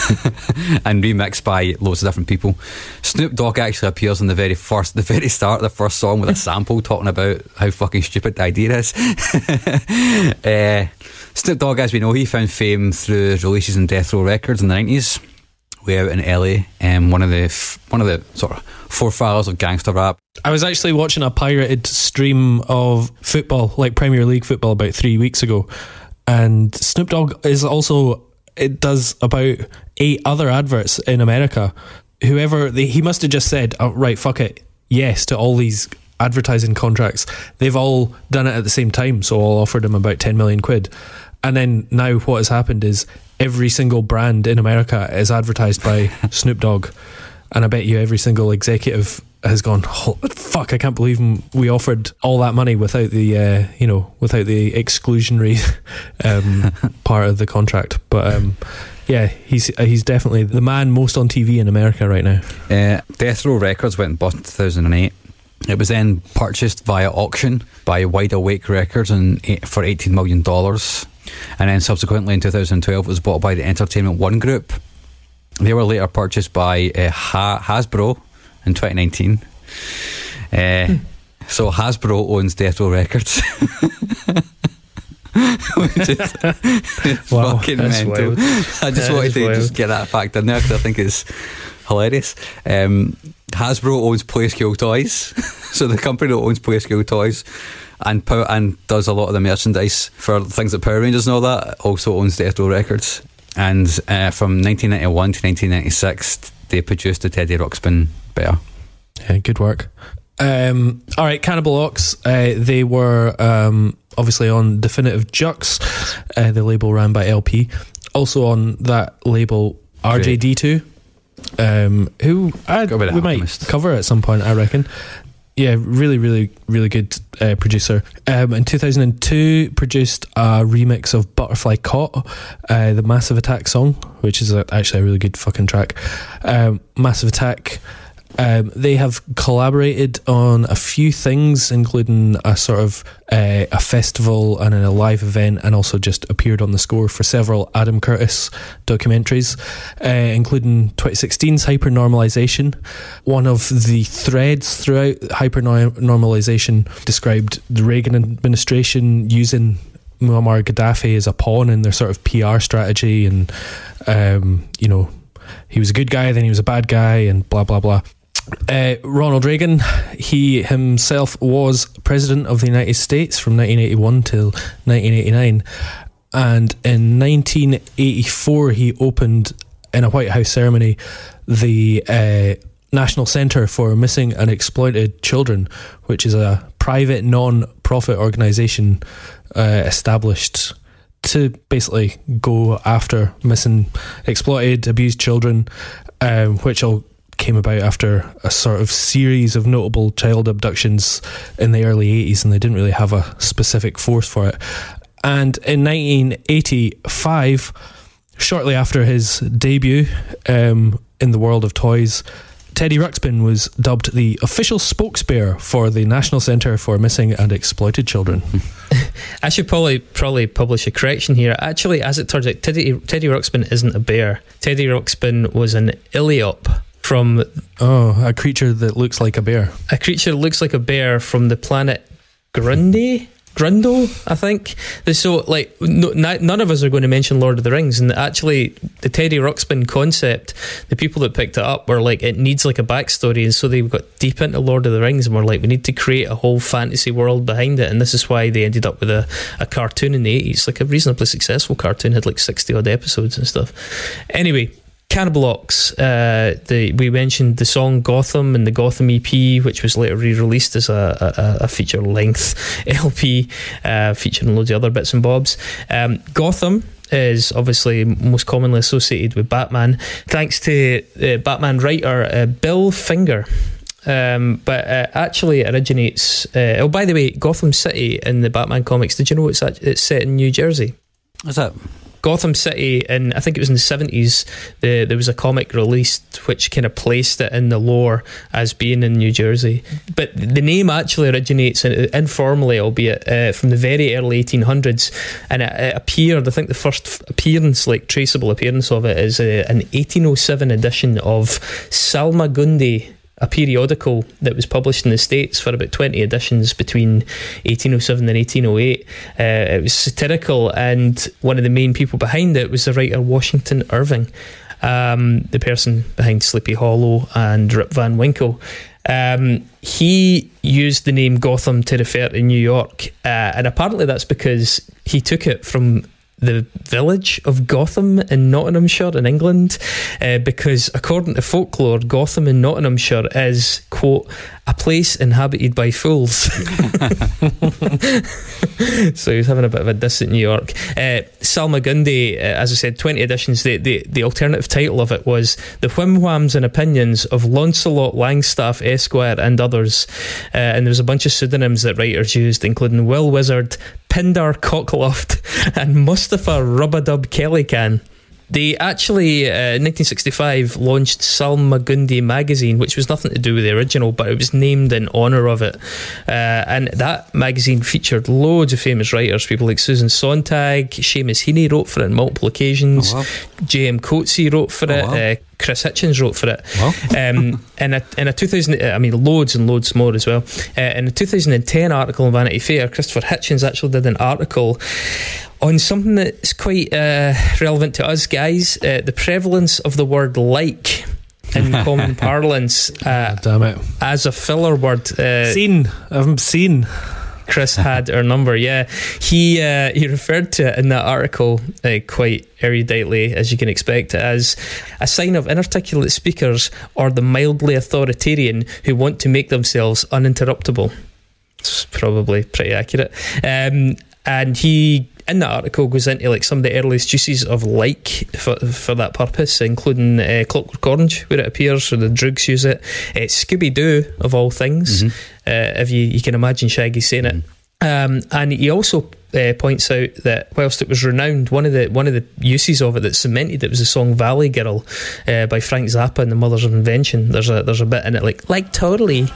(laughs)
and remixed by loads of different people. Snoop Dogg actually appears in the very first, the very start of the first song with a (laughs) sample talking about how fucking stupid the idea is. uh, (laughs) Snoop Dogg, as we know, he found fame through releases in Death Row Records in the nineties. Way out in LA, um, one of the f- one of the sort of forefathers of gangster rap.
I was actually watching a pirated stream of football, like Premier League football, about three weeks ago, and Snoop Dogg is also it does about eight other adverts in America. Whoever they, he must have just said, oh, right, fuck it, yes to all these advertising contracts. They've all done it at the same time, so all offered him about ten million quid. And then now what has happened is every single brand in America is advertised by (laughs) Snoop Dogg, and I bet you every single executive has gone, oh, fuck, I can't believe we offered all that money without the, uh, you know, without the exclusionary (laughs) um, (laughs) part of the contract. But um, yeah, he's he's definitely the man most on TV in America right now.
Uh, Death Row Records went bust in 2008. It was then purchased via auction by Wide Awake Records and for $18 million. And then subsequently in 2012, it was bought by the Entertainment One Group. They were later purchased by uh, ha- Hasbro in 2019. Uh, so Hasbro owns Death Row Records. (laughs) (laughs) Which is (laughs)
Wow,
fucking
that's
mental.
wild.
I just
That
wanted to
wild.
just get that fact in there because I think it's hilarious. Um, Hasbro owns Play School Toys, (laughs) so the company that owns Play School Toys and and does a lot of the merchandise for things like Power Rangers and all that also owns Death Row Records. And uh, from 1991 to 1996, they produced the Teddy Ruxpin Bear.
Yeah, good work. Um, all right, Cannibal Ox. Uh, they were um, obviously on Definitive Jux, uh, the label ran by El-P. Also on that label, RJD2, um, who I,
Got a bit of
we might
Alchemist.
cover at some point, I reckon. Yeah, really, really, really good uh, producer. Um, in 2002, produced a remix of Butterfly Caught, uh, the Massive Attack song, which is actually a really good fucking track. Um, Massive Attack. Um, they have collaborated on a few things, including a sort of uh, a festival and a live event, and also just appeared on the score for several Adam Curtis documentaries, uh, including 2016's Hypernormalization. One of the threads throughout Hypernormalization described the Reagan administration using Muammar Gaddafi as a pawn in their sort of PR strategy, and um, you know he was a good guy, then he was a bad guy, and blah blah blah. Uh, Ronald Reagan, he himself was president of the United States from 1981 till 1989, and in 1984 he opened in a White House ceremony the uh, National Center for Missing and Exploited Children, which is a private non-profit organization uh, established to basically go after missing, exploited, abused children, um, which all came about after a sort of series of notable child abductions in the early 80s, and they didn't really have a specific force for it. And in 1985, shortly after his debut um, in the world of toys, Teddy Ruxpin was dubbed the official spokesbearer for the National Centre for Missing and Exploited Children. (laughs)
I should probably probably publish a correction here. Actually, as it turns out, Teddy, Teddy Ruxpin isn't a bear. Teddy Ruxpin was an Iliop from
oh, a creature that looks like a bear.
a creature that looks like a bear from the planet Grundy. Grundle, I think. So, like, no, none of us are going to mention Lord of the Rings, and actually, the Teddy Ruxpin concept, the people that picked it up were like, it needs like a backstory, and so they got deep into Lord of the Rings, and were like, we need to create a whole fantasy world behind it, and this is why they ended up with a, a cartoon in the eighties, like a reasonably successful cartoon, had like sixty odd episodes and stuff. Anyway, Cannibal Ox, uh, the, we mentioned the song Gotham and the Gotham EP, which was later re released as a, a, a feature length (laughs) LP, uh, featuring loads of other bits and bobs. Um, Gotham is obviously most commonly associated with Batman, thanks to uh, Batman writer uh, Bill Finger. Um, but uh, actually, it originates. Uh, oh, by the way, Gotham City in the Batman comics. Did you know it's it's set in New Jersey?
Is that?
Gotham City, and I think it was in the seventies. The, there was a comic released which kind of placed it in the lore as being in New Jersey. But the name actually originates in, informally, albeit uh, from the very early eighteen hundreds, and it, it appeared. I think the first appearance, like traceable appearance of it, is uh, an eighteen oh seven edition of Salmagundi a periodical that was published in the States for about 20 editions between 1807 and 1808. Uh, it was satirical, and one of the main people behind it was the writer Washington Irving, um, the person behind Sleepy Hollow and Rip Van Winkle. Um, he used the name Gotham to refer to New York, uh, and apparently that's because he took it from the village of Gotham in Nottinghamshire in England, uh, because according to folklore, Gotham in Nottinghamshire is quote a place inhabited by fools. (laughs) so he was having a bit of a diss at New York. Uh, Salmagundi, uh, as I said, 20 editions. The, the, the alternative title of it was The Whim Whams and Opinions of Launcelot Langstaff Esquire and others. Uh, and there was a bunch of pseudonyms that writers used, including Will Wizard, Pindar Cockloft, (laughs) and Mustafa Rubadub Kellycan. They actually, uh, in 1965, launched Salmagundi magazine, which was nothing to do with the original, but it was named in honour of it. Uh, and that magazine featured loads of famous writers, people like Susan Sontag, Seamus Heaney wrote for it on multiple occasions,
Oh, wow.
J.M. Coetzee wrote for
Oh,
it.
wow.
Uh, Chris Hitchens wrote for it.
Wow.
Um, (laughs) in a in a 2000, I mean, loads and loads more as well. Uh, in a 2010 article in Vanity Fair, Christopher Hitchens actually did an article on something that's quite uh, relevant to us guys: uh, the prevalence of the word "like." In (laughs) common parlance, uh,
Damn it.
as a filler word, uh,
Seen. I've seen.
Chris had our number. Yeah, he uh, he referred to it in that article uh, quite eruditely, as you can expect, as a sign of inarticulate speakers or the mildly authoritarian who want to make themselves uninterruptible. It's probably pretty accurate. Um, and he. In that article, goes into like some of the earliest uses of like for, for that purpose, including uh, Clockwork Orange, where it appears, or the Droogs use it. Uh, Scooby Doo, of all things, uh, if you, you can imagine Shaggy saying it. Um, and he also uh, points out that whilst it was renowned, one of the one of the uses of it that cemented it was the song "Valley Girl" uh, by Frank Zappa and the Mothers of Invention. There's a there's a bit in it like like totally.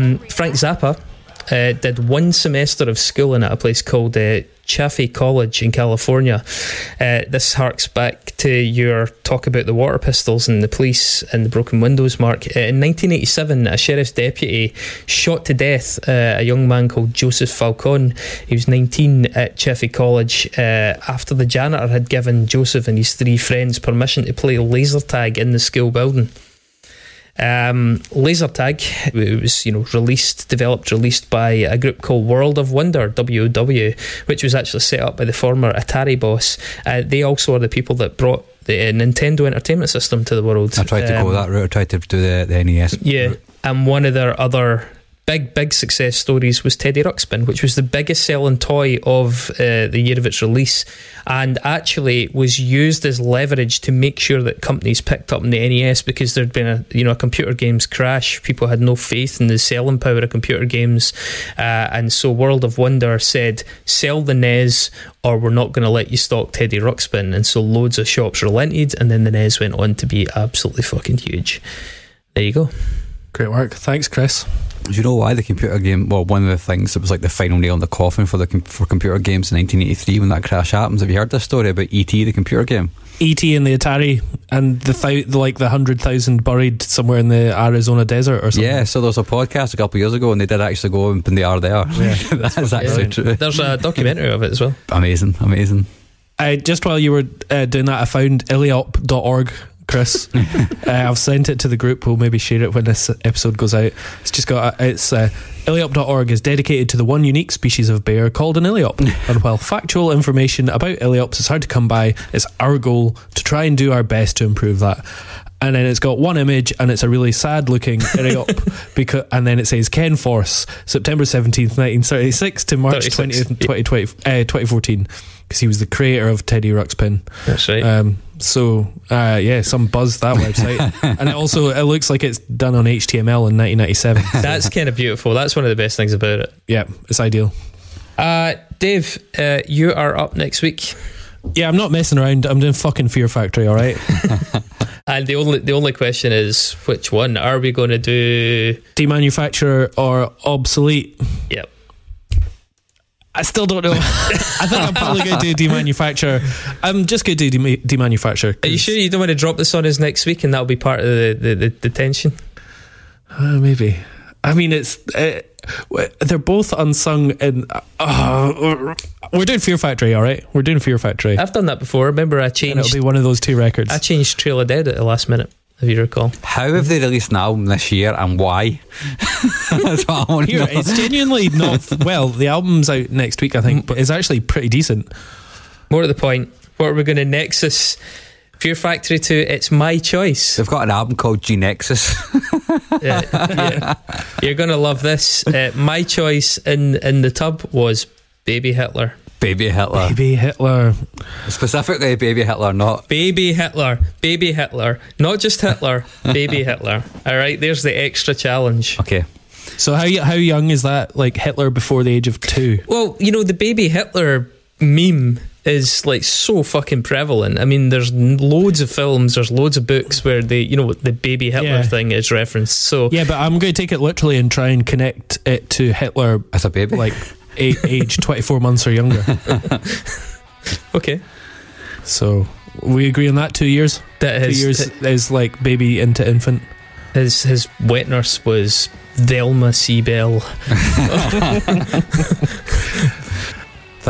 Um, Frank Zappa uh, did one semester of schooling at a place called uh, Chaffee College in California. Uh, this harks back to your talk about the water pistols and the police and the broken windows, Mark. Uh, in 1987, a sheriff's deputy shot to death uh, a young man called Joseph Falcon. He was 19 at Chaffee College uh, after the janitor had given Joseph and his three friends permission to play laser tag in the school building. Um, laser tag it was you know released developed released by a group called World of Wonder WW which was actually set up by the former Atari boss uh, they also are the people that brought the uh, Nintendo Entertainment System to the world
I tried to go
Um,
that route. I tried to do the, the NES.
yeah, and one of their other big, big success stories was Teddy Ruxpin, which was the biggest selling toy of uh, the year of its release, and actually was used as leverage to make sure that companies picked up on the NES because there'd been a you know a computer games crash. People had no faith in the selling power of computer games, uh, and so World of Wonder said, "Sell the NES." Or we're not going to let you stock Teddy Ruxpin, and so loads of shops relented, and then the NES went on to be absolutely fucking huge. There you go.
Great work. Thanks, Chris.
Do you know why the computer game? Well, one of the things that was like the final nail in the coffin for the for computer games in 1983 when that crash happens. Have you heard this story about ET, the computer game?
ET and the Atari and the thou- the, like the hundred thousand buried somewhere in the Arizona desert or something.
Yeah, so there was a podcast a couple of years ago, and they did actually go and they are there. Yeah, (laughs) That's actually
Yeah.
true.
There's a documentary of it as well.
Amazing, amazing.
Uh, just while you were uh, doing that, I found iliop.org, Chris. (laughs) uh, I've sent it to the group. We'll maybe share it when this episode goes out. It's just got, a, it's, uh, iliop.org is dedicated to the one unique species of bear called an iliop. (laughs) and while factual information about iliops is hard to come by, it's our goal to try and do our best to improve that. And then it's got one image, and it's a really sad looking (laughs) iliop. because, and then it says Ken Forsse, September 17th, 1936 to March
36,
20th, 2020, uh, 2014, because he was the creator of Teddy Ruxpin.
That's right.
Um, so uh, yeah, some buzz that website, and it also it looks like it's done on HTML in 1997. (laughs)
That's kind of beautiful. That's one of the best things about it.
yeah, it's ideal.
Uh, Dave, uh, you are up next week.
Yeah, I'm not messing around. I'm doing fucking Fear Factory. All right, (laughs)
And the only the only question is which one are we going to do?
demanufacturer or obsolete.
Yep.
I still don't know. (laughs) I think I'm probably going to do demanufacturer. I'm just going to do dem- demanufacture.
Are you sure you don't want to drop this on us next week and that'll be part of the the, the, the tension?
Uh, maybe. I mean, it's uh, they're both unsung, and uh, we're doing Fear Factory. All right, we're doing Fear Factory.
I've done that before. Remember, I
and
changed.
it'll be one of those two records.
I changed Trail of Dead at the last minute, if you recall.
How have they released an album this year and why? (laughs) That's what I want to
Here,
know.
it's genuinely not (laughs) well. The album's out next week, I think, but it's actually pretty decent.
More to the point, what are we going to nexus Fear Factory to? It's my choice.
They've got an album called Genexus. (laughs)
Yeah, yeah. You're going to love this. Uh, my choice in in the tub was Baby Hitler.
Baby Hitler.
Baby Hitler.
Specifically, Baby Hitler, not.
Baby Hitler, baby Hitler, not just Hitler, baby (laughs) Hitler. All right, there's the extra challenge.
Okay.
So how how young is that? Like Hitler before the age of two?
Well, you know, the baby Hitler meme is like so fucking prevalent. I mean, there's loads of films, there's loads of books where the you know the baby Hitler
Yeah.
thing is referenced. So
Yeah, but I'm going to take it literally and try and connect it to Hitler
as a baby,
like a- age 24 months or younger. (laughs)
okay,
So we agree on that. Two years.
that
Two
his
years is like baby into infant.
his his wet nurse was Velma Seabell. (laughs) (laughs)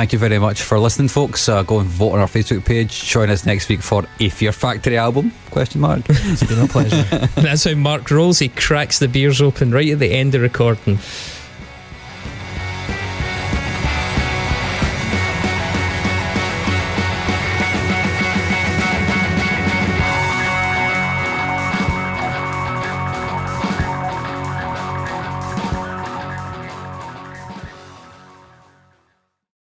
Thank you very much for listening, folks. Uh, go and vote on our Facebook page. Join us next week for a Fear Factory album? Question mark. (laughs)
It's been a pleasure. (laughs)
That's how Mark rolls. He cracks the beers open right at the end of recording.